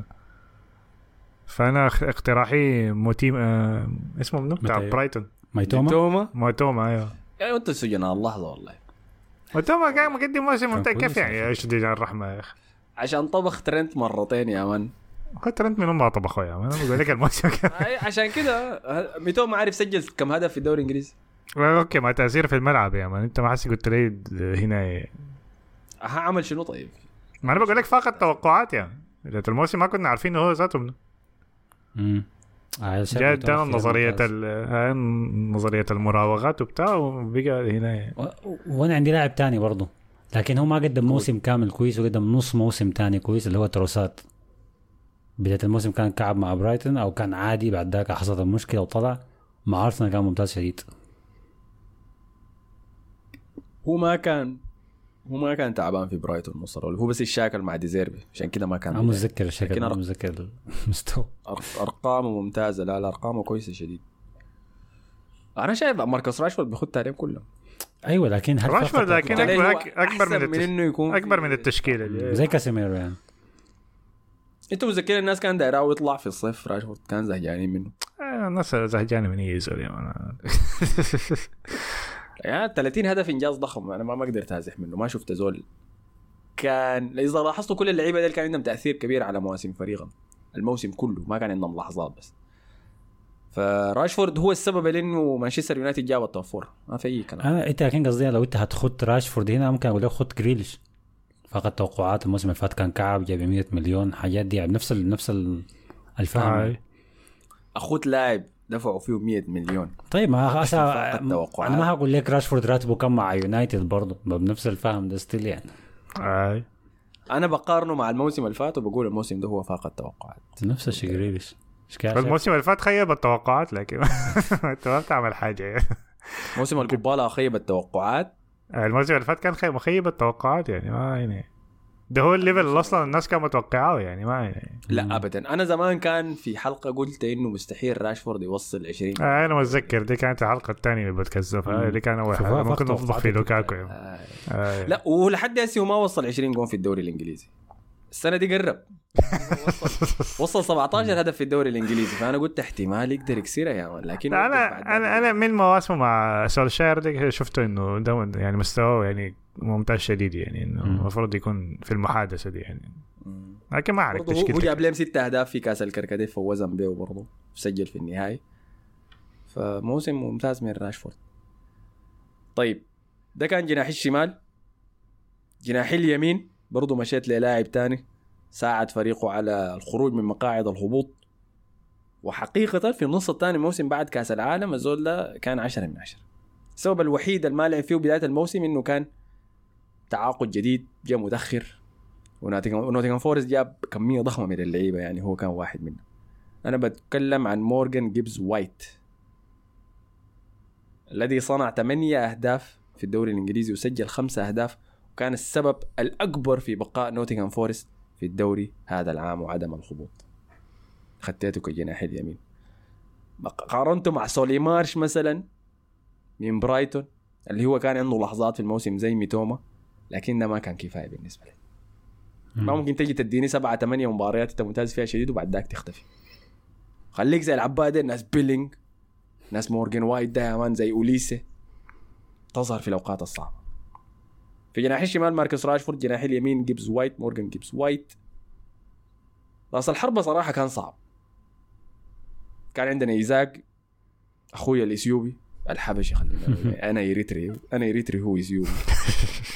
فأنا اخ- اقتراحي موتيم آه اسمه منو؟ بتاع؟ برايتون. ميتوما؟ توما موتوما أيوه. يعني أنت سجناء اللحظه والله. موتوما كان مقدم موسم. ممتاز كويس كيف يعني؟ إيش دي الرحمة يا أخي؟ عشان طبخ ترنت مرتين يا man هو ترنت من امها طبخه يا man أنا بقول لك الموسم عشان كده. ميتوما عارف سجل كم هدف في الدوري الإنجليزي؟ okay ما تأثير في الملعب يا man أنت ما حسي قلت لي هنا ها عمل شنو طيب؟ ما أنا بقول لك فاق التوقعات يعني. ذات الموسم ما كنا عارفين هو ذاته منه. مم. شايف جاء ميتوما ادانا فيها نظرية ممتاز. ال- آه، نظرية المراوغات وبتاع وبقى هنا و- وأنا عندي لاعب تاني برضه لكن هو ما قدم موسم كامل كويس وقدم نص موسم تاني كويس اللي هو تروسارد. بداية الموسم كان كعب مع برايتون أو كان عادي بعد ذاك حصلت المشكلة وطلع. مع أرسنال كان ممتاز شديد. هو ما كان هو ما كان تعبان في برايتون مصر هو بس المشاكل مع دي زيربي. عشان كده ما كان أنا متذكر الشكل أرق- متذكر المستوى. أرقامه ممتازة. لا لا أرقامه كويسة شديد. أنا شايف ماركوس راشفورد بيخد عليهم كلهم أيوه لكن هل راشفورد لكن اكبر أكبر من, أحسن من التش... إنه يكون أكبر من التشكيلة دي. زي كاسيميرو يعني. أنتوا متذكرين الناس كان دايراه يطلع في الصيف راشفورد كان زهجانين منه. آه، الناس زهجانه من مان. يعني 30 هدف إنجاز ضخم. أنا ما ما قدرت أزح منه. ما شفت زول. كان إذا لاحظتوا كل اللعيبة دي كان عندهم تأثير كبير على مواسم فريقهم. الموسم كله. ما كان عندهم لحظات بس. فراشفورد هو السبب لإنه مانشستر يونايتد جاب ال top four ما في أي كلام. أنا أنت لكن قصدي لو أنت هتخط راشفورد هنا ممكن أقول لك خط جريليش. فقط توقعات الموسم اللي فات كان كعب جاب 100 مليون حاجات دي. يعني نفس ال نفس ال- الفهم. أخوت لاعب. دفعوا فيه 100 مليون طيب ما. أنا ما هقول لك راشفورد راتبه كم مع يونايتد برضه بنفس الفهم ده still يعني هاي. أنا بقارنه مع الموسم اللي فات وبقول الموسم ده هو فاق التوقعات نفس الشيء جريليش؟ الموسم اللي فات خيب التوقعات لكن أنت ما بتعمل حاجة يعني. موسم القبالة خيب التوقعات الموسم اللي فات كان خيب مخيب التوقعات يعني ما يعني ده هو ال level اللي أصلا الناس كانت متوقعاه يعني ما يعني لا ابدا أنا زمان كان في حلقة قلت إنه مستحيل راشفورد يوصل 20 آه أنا متذكر دي كانت الحلقة الثانية اللي بتكذبها مم. دي كان أول حلقة ممكن توقعات في. لوكاكو يعني. آه. آه. لا ولحد هسه هو ما وصل 20 جون في الدوري الإنجليزي السنة دي قرب وصل, وصل 17 هدف في الدوري الإنجليزي فأنا قلت احتمال يقدر يكسرها يا مان لكن أنا أنا أنا من مواسمه مع سولشاير دي شفته إنه ده يعني مستواه يعني ممتاز شديد يعني إنه. المفروض يكون في المحادثة دي يعني. لكن ما اعرف هو- جاب لهم ست أهداف في كأس الكركديه فوزهم بيه برضه سجل في النهايه فموسم ممتاز من راشفورد. طيب ده كان جناح الشمال. جناح اليمين برضه مشيت للاعب تاني. ساعد فريقه على الخروج من مقاعد الهبوط. وحقيقة في النص الثاني الموسم بعد كأس العالم الزول ده كان عشرة من عشرة. السبب الوحيد اللي ما لعب فيه بداية الموسم إنه كان تعاقد جديد جاء متأخر. ونوتنغهام فورست جاب كمية ضخمة من اللعيبة يعني هو كان واحد منهم. أنا بتكلم عن مورغان جيبز وايت الذي صنع ثمانية أهداف في الدوري الإنجليزي وسجل خمسة أهداف وكان السبب الأكبر في بقاء نوتنغهام فورست. في الدوري هذا العام وعدم الهبوط خديته كجناح اليمين قارنته مع سولي مارش مثلا من برايتون اللي هو كان عنده لحظات في الموسم زي ميتوما لكنها ما كان كفاية بالنسبة لي ما ممكن تجي تديني سبعة ثمانية مباريات أنت ممتاز فيها شديد وبعد ذاك تختفي. خليك زي العبادة ناس بيلينج ناس مورجان وايت ده زي أوليسي. تظهر في الأوقات الصعبة. في جناح الشمال ماركوس راشفورد جناح اليمين جيبز وايت مورجان جيبز وايت. راس الحربة صراحة كان صعب. كان عندنا إيزاك أخويا الإثيوبي. الحبشي خلينا نقول. أنا إريتري أنا إريتري هو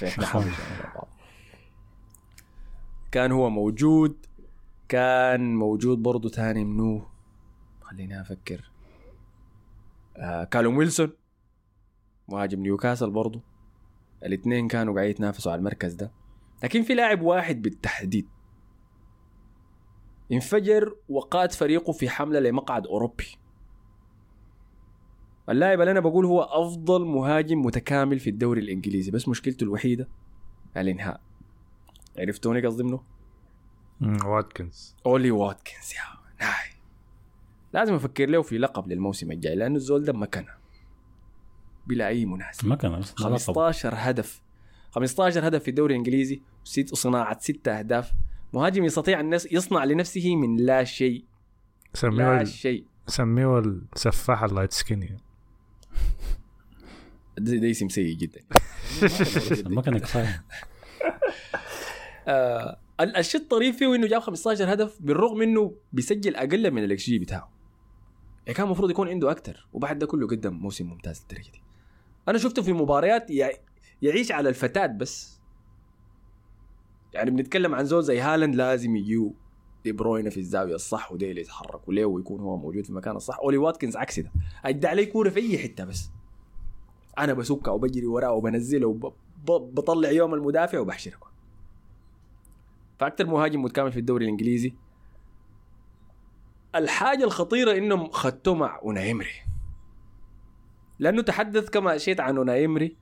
حبشة بعض. كان هو موجود. كان موجود برضه تاني منو خليني أفكر. آه كالوم ويلسون. مهاجم نيوكاسل برضه الاثنين كانوا قاعدين يتنافسوا على المركز ده. لكن في لاعب واحد بالتحديد. انفجر وقاد فريقه في حملة لمقعد أوروبي. اللاعب اللي أنا بقول هو أفضل مهاجم متكامل في الدوري الإنجليزي بس مشكلته الوحيدة الإنهاء. عرفتوني قصدي منه؟ واتكنز. أولي واتكنز يا ناي. لازم أفكر له في لقب للموسم الجاي لأنه الزول ده مكانه. بلا أي مناسبة. ما كان بس ده لقب. 15 هدف. 15 هدف في الدوري الإنجليزي وست وصناعه ست أهداف. مهاجم يستطيع الناس يصنع لنفسه من لا شيء. سميه لا ال- شيء. سميه السفاح ال light skin ي. ده, ده اسم سيء جدا. ما كان كفايه آه ال- الشيء الطريف فيه انه جاب 15 هدف بالرغم إنه بيسجل أقل من الإكس جي بتاعه. يعني كان المفروض يكون عنده أكثر وبعد ده كله قدم موسم ممتاز للدرجة دي. أنا شفته في مباريات يع- يعيش على الفتات بس. يعني بنتكلم عن زول زي هالاند لازم يجيو دي بروينا في الزاوية الصح ودي اللي يتحرك وليه ويكون هو موجود في المكان الصح. أولي واتكنز عكس ده ادى عليه كورة في أي حتة بس. أنا بمسكها وبجري وراه وبنزله وبطلع يوم المدافع وبحشركه فاكثر مهاجم متكامل في الدوري الإنجليزي. الحاجة الخطيرة إنهم خدتوه مع أوناي إيمري لأنه تحدث كما اشيت عن أوناي إيمري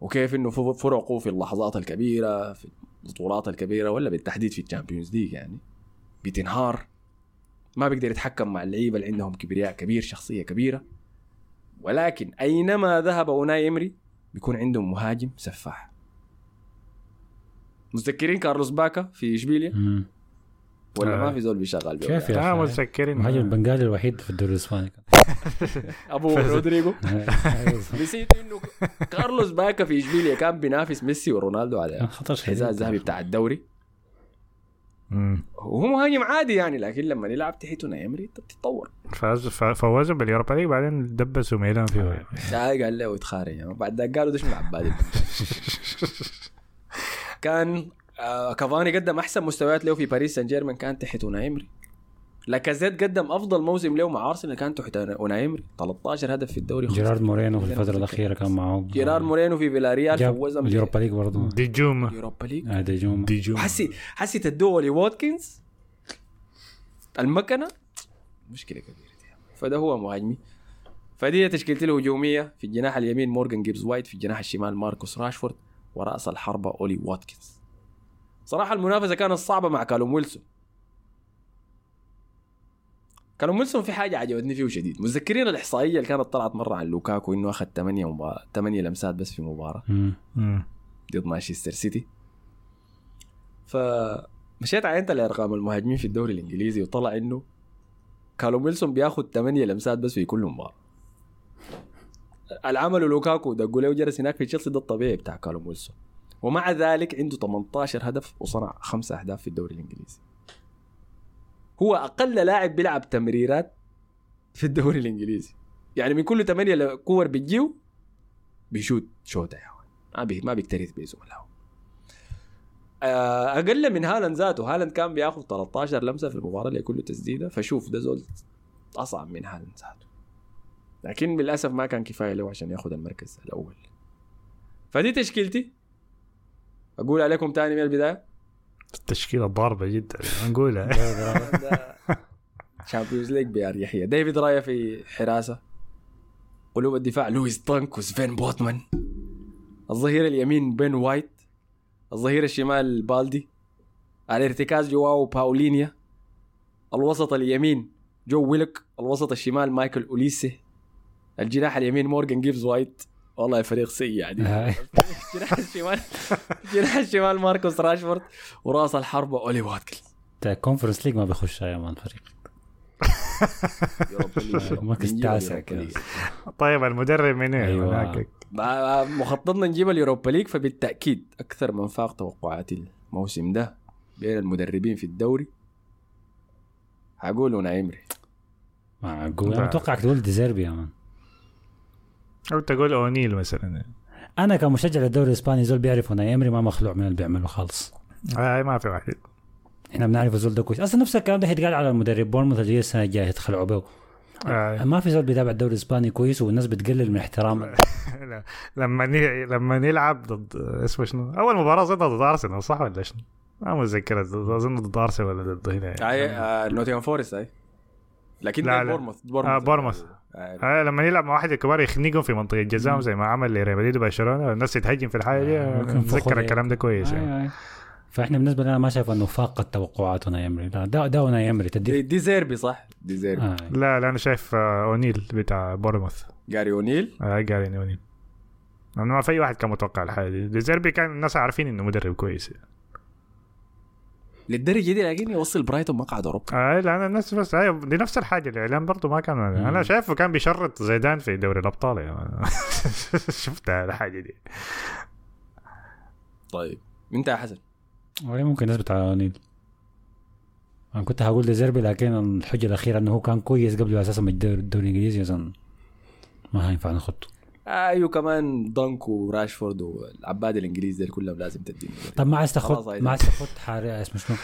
وكيف إنه ف- فرقوا في اللحظات الكبيرة في البطولات الكبيرة ولا بالتحديد في ال Champions League يعني. بتنهار ما بيقدر يتحكم مع اللعيبة اللي عندهم كبرياء كبير شخصية كبيرة. ولكن أينما ذهب أوناي إمري بيكون عندهم مهاجم سفاح. متذكرين كارلوس باكا في إشبيليا. ولا آه. ما في زول بيشغل بيه كيف يا لا أخي؟ متذكرين المهاجم البنغالي الوحيد في الدوري الإسباني. أبو رودريجو. أيوة. نسيت إنه كارلوس باكا في إشبيليا كان بينافس ميسي ورونالدو على الحذاء الذهبي بتاع الدوري. وهو مهاجم عادي يعني لكن لما يلعب تحت أوناي إيمري انت بتتطور فاز فوزوا بال Europa League بعدين دبسوا ميلان فيه قال له يتخارج يعني. بعد ذاك قالوا ده شنو العبادي كان آه كافاني قدم أحسن مستويات له في باريس سان جيرمان كان تحت أوناي إيمري لاكازيت قدم أفضل موسم له مع أرسنال كان تحت أوناي إيمري 13 هدف في الدوري جيرارد مورينو في الفترة الأخيرة كان معه. جيرار مورينو في فيلاريال جاب فوزهم ال Europa League برضه. دي جوم Europa League. آه، ديجوم دي جوم حسي حسي تدوه لواتكنز المكنة؟ مشكلة كبيرة دي. فده هو مهاجمي. فدي تشكيلتي الهجومية في الجناح اليمين مورغان جيبز وايت في الجناح الشمال ماركوس راشفورد وراس الحربة أولي واتكنز. صراحة المنافسة كانت صعبة مع كالوم ويلسون. كالوم ويلسون في حاجة عجبتني فيه شديد متذكرين الإحصائية اللي كانت طلعت مرة عن لوكاكو إنه أخذ 8 مبا... 8 لمسات بس في مباراة. ضد مانشستر سيتي. فمشيت عينت لأرقام المهاجمين في الدوري الإنجليزي وطلع إنه كالوم ويلسون بياخذ 8 لمسات بس في كل مباراة. العمل لوكاكو دقوا له جرس هناك في تشيلسي ده الطبيعي بتاع كالوم ويلسون. ومع ذلك عنده 18 هدف وصنع خمسة أهداف في الدوري الإنجليزي. هو أقل لاعب بيلعب تمريرات في الدوري الإنجليزي. يعني من كل 8 كور بتجيو بيشوت شوطة يا. ما بي ما بيكترث بزملائه آه، أقل من هالاند ذاته. هالاند كان بياخذ 13 لمسة في المباراة لكل تسديدة فشوف ده زول أصعب من هالاند ذاته. لكن للأسف ما كان كفاية له عشان ياخذ المركز الأول. فدي تشكيلتي. أقول عليكم تاني من البداية؟ التشكيلة ضاربة جدا نقولها. Champions League بأريحية ديفيد رايا في حراسة؟ قلوب الدفاع لويس دنك وسفين بوتمان. الظهير اليمين بين وايت. الظهير الشمال بالدي. الارتكاز جواو باولينيا. الوسط اليمين جو ويلوك. الوسط الشمال مايكل أوليسي. الجناح اليمين مورغان غيبس وايت. والله فريق سيء يعني. جناح الشمال. جناح الشمال ماركوس راشفورد وراس الحربة أولي واتكنز Conference League ما بيخش يا man فريق مركز تاسع كده. طيب المدرب من أيوة. هناك مع- مخططنا نجيب ال Europa League فبالتأكيد أكثر من فاق توقعاتي الموسم ده بين المدربين في الدوري. هقول أوناي إيمري معقول؟ أنا. متوقعك تقول ديزيربي يا man أو تقول أونيل مثلا أنا كمشجع للدوري الإسباني زول بيعرف أوناي إيمري ما مخلوع من اللي بيعمله خالص هاي ما في واحد إحنا بنعرف الزول ده كويس أصلا نفس الكلام ده هيتقال على المدرب بورموث اللي جاي السنة الجايه يتخلعوا به آه. ما في زول بيتابع الدوري الإسباني كويس والناس بتقلل من احترام لا. لما ني... لما نلعب ضد اسمه شنو أول مباراة ضد ضد أرسنال صح ولا شنو؟ ما متذكر اظن ضد أرسنال ولا ضد هنا أي آه فورست أي لكن لا، لا. بورموث آه، بورموث. آه، آه لما نلعب مع واحد الكبار يخنقهم في منطقة جزاهم زي ما عمل لريال مدريد وبرشلونة الناس تتهجم في الحاجة دي. آه، نتذكر فخوري. الكلام ده كويس يعني. آي آي. فإحنا بالنسبة لنا ما شايف إنه فاقت توقعاتنا إيمري لا ده ده أوناي إيمري دي, تدي دي زيربي صح؟ دي زيربي. آه. لا لا أنا شايف آه، أونيل بتاع بورموث. جاري أونيل؟ آه قال أونيل. لأنه ما في أي واحد كان متوقع الحاجة دي. ديزيربي كان الناس عارفين إنه مدرب كويس للدرجة دي لكن يوصل برايتون مقعد أوروبا. آه لا أنا الناس بس آه دي نفس الحاجة الإعلام برضه ما كان أنا شايفه كان بيشرط زيدان في دوري الأبطال يعني. شفتها الحاجة دي. طيب أنت يا حسن. ولا ممكن نثبت على اونيل أنا كنت هقول ديزيربي لكن الحجة الأخيرة إنه هو كان كويس قبل أساسا من الدوري الدوري الإنجليزي اذا ما هينفع نخطه. أيوه كمان دنك وراشفورد والعباد الانجليزي دول كلهم لازم تديني. طب ما عايز عايز. ما عايز تاخد حارس اسمه شنو؟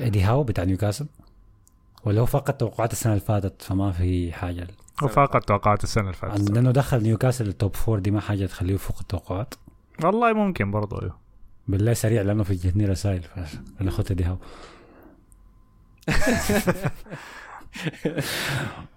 إيدي هاو بتاع نيوكاسل؟ ولا هو فقط توقعات السنة اللي فاتت فما في حاجة وفاقت توقعات السنة اللي فاتت. لأنه دخل نيوكاسل ال top four دي ما حاجة تخليه يفوق التوقعات. والله ممكن برضه أيوه. بالله سريع لأنه في جتني رسائل فانا اخذت إيدي هاو.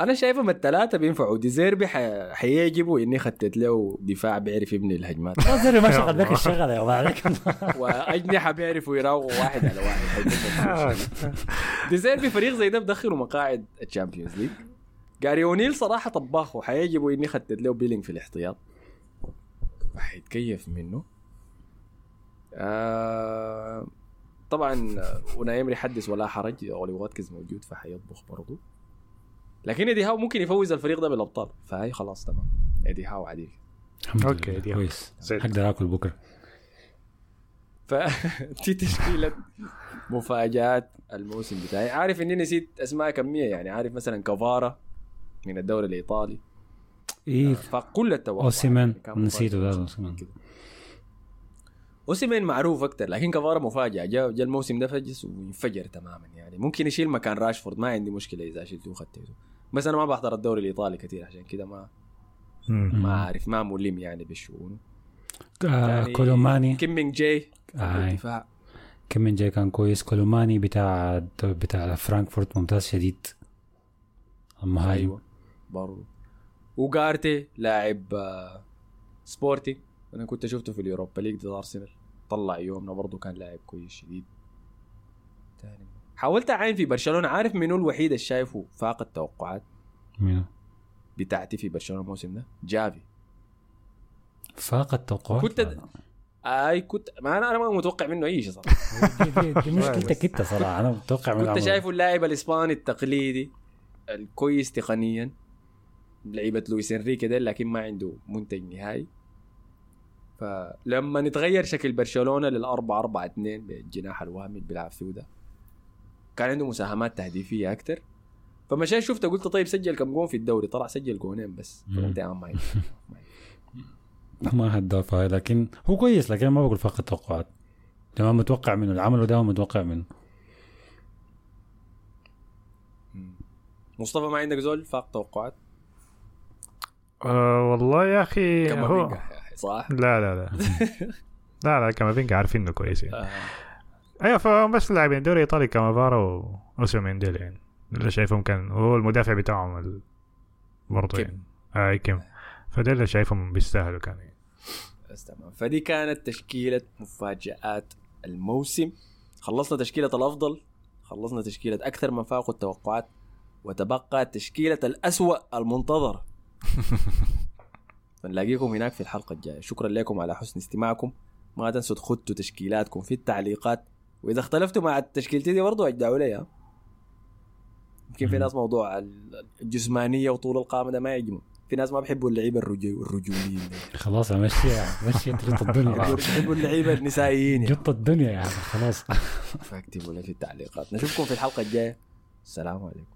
أنا شايفهم الثلاثه بينفعوا. ديزيربي ح- حيعجبوا إني خطيت له دفاع بيعرف يبني الهجمات. ما زر ما شغل ذاك الشغله يا عليك وأجنحة بيعرفوا يراوغوا واحد على واحد. ديزيربي فريق زي ده بدخلوا مقاعد ال Champions League. جاري أونيل صراحة طباخ وحيعجبوا إني خطيت له بيلينج في الاحتياط. وحيتكيف منه. آه طبعا ونايمري حدث ولا حرج. أولي واتكنز موجود فحيطبخ برضه لكن إيدي هاو ممكن يفوز الفريق ده بالأبطال. فهي خلاص تمام. إيدي هاو عديل. الحمد okay، لله كويس. أقدر آكل بكرة. فدي تشكيلة مفاجآت الموسم بتاعي. عارف إني نسيت أسماء كمية يعني عارف مثلا كافارا من الدوري الإيطالي. إيه. فكل التوقع اوسيمان يعني نسيته. ده اوسيمان اوسيمان معروف أكثر لكن كافارا مفاجأة. جاء جا الموسم ده فجس وانفجر تماما يعني. ممكن يشيل مكان راشفورد ما عندي مشكلة إذا شلته وخدته بس أنا ما بحضر الدوري الإيطالي كثير عشان كده ما. ما عارف ما ملم يعني بالشؤون. آه يعني كولوماني. كيمينج جاي آه. الدفاع من جاي كان كويس. كولوماني بتاع بتاع فرانكفورت ممتاز شديد. المهاجم. أيوه برضو. وجارتي لاعب آه، سبورتي. أنا كنت شفته في اليوروبا ليج ضد أرسنال. طلع يومنا برضو كان لاعب كويس شديد. تاني. حاولت أعاين في برشلونة عارف منو الوحيد اللي شايفه فاق التوقعات؟ مين؟ بتاعتي في برشلونة الموسم ده جافي. فاق التوقعات؟ كنت أي كنت ما أنا أنا ما متوقع منه أي شيء صراحة. دي, مشكلتك أنت صراحة. أنا متوقع من كنت. شايفه اللاعب الإسباني التقليدي الكويس تقنيا لعيبة لويس إنريكي ده لكن ما عنده منتج نهائي. فلما نتغير شكل برشلونة للأربعة أربعة اثنين بالجناح الوهمي اللي بيلعب فيه ده كان عنده مساهمات تهديفية أكثر فمشيت شفته قلت طيب سجل كم جون في الدوري. طلع سجل جونين بس عم ما. ما هداف هاي لكن هو كويس لكن ما بقول فاق التوقعات ده ما متوقع منه. العمل ده متوقع منه. مصطفى ما عندك زول فاق توقعات؟ آه والله يا أخي كما هو يا أخي، صح؟ لا لا لا. لا لا كامافينجا عارفين إنه كويس يعني. آه. أيوه فبس لاعبين دوري إيطالي كامافارا واوسيمين ديل يعني. اللي شايفهم كان هو المدافع بتاعهم ال... برضه. يعني. أي كيم. فده اللي شايفهم بيستاهلوا كان يعني. بس تمام. فدي كانت تشكيلة مفاجآت الموسم. خلصنا تشكيلة الأفضل. خلصنا تشكيلة أكثر من فاقوا التوقعات وتبقى تشكيلة الأسوأ المنتظرة. فنلاقيكم هناك في الحلقة الجاية. شكرا لكم على حسن استماعكم. ما تنسوا تخطوا تشكيلاتكم في التعليقات. وإذا اختلفتوا مع التشكيلتي دي برضو أجدعوا لي يمكن في ناس موضوع الجسمانية وطول القامة ده ما يعجبهم. في ناس ما بيحبوا اللعيبة الرجو- الرجوليين. خلاص مشي مشي أنت جط الدنيا. بيحبوا اللعيبة النسائيين يعني. جط الدنيا يعني خلاص. فاكتبوا لي في التعليقات. نشوفكم في الحلقة الجاية. السلام عليكم.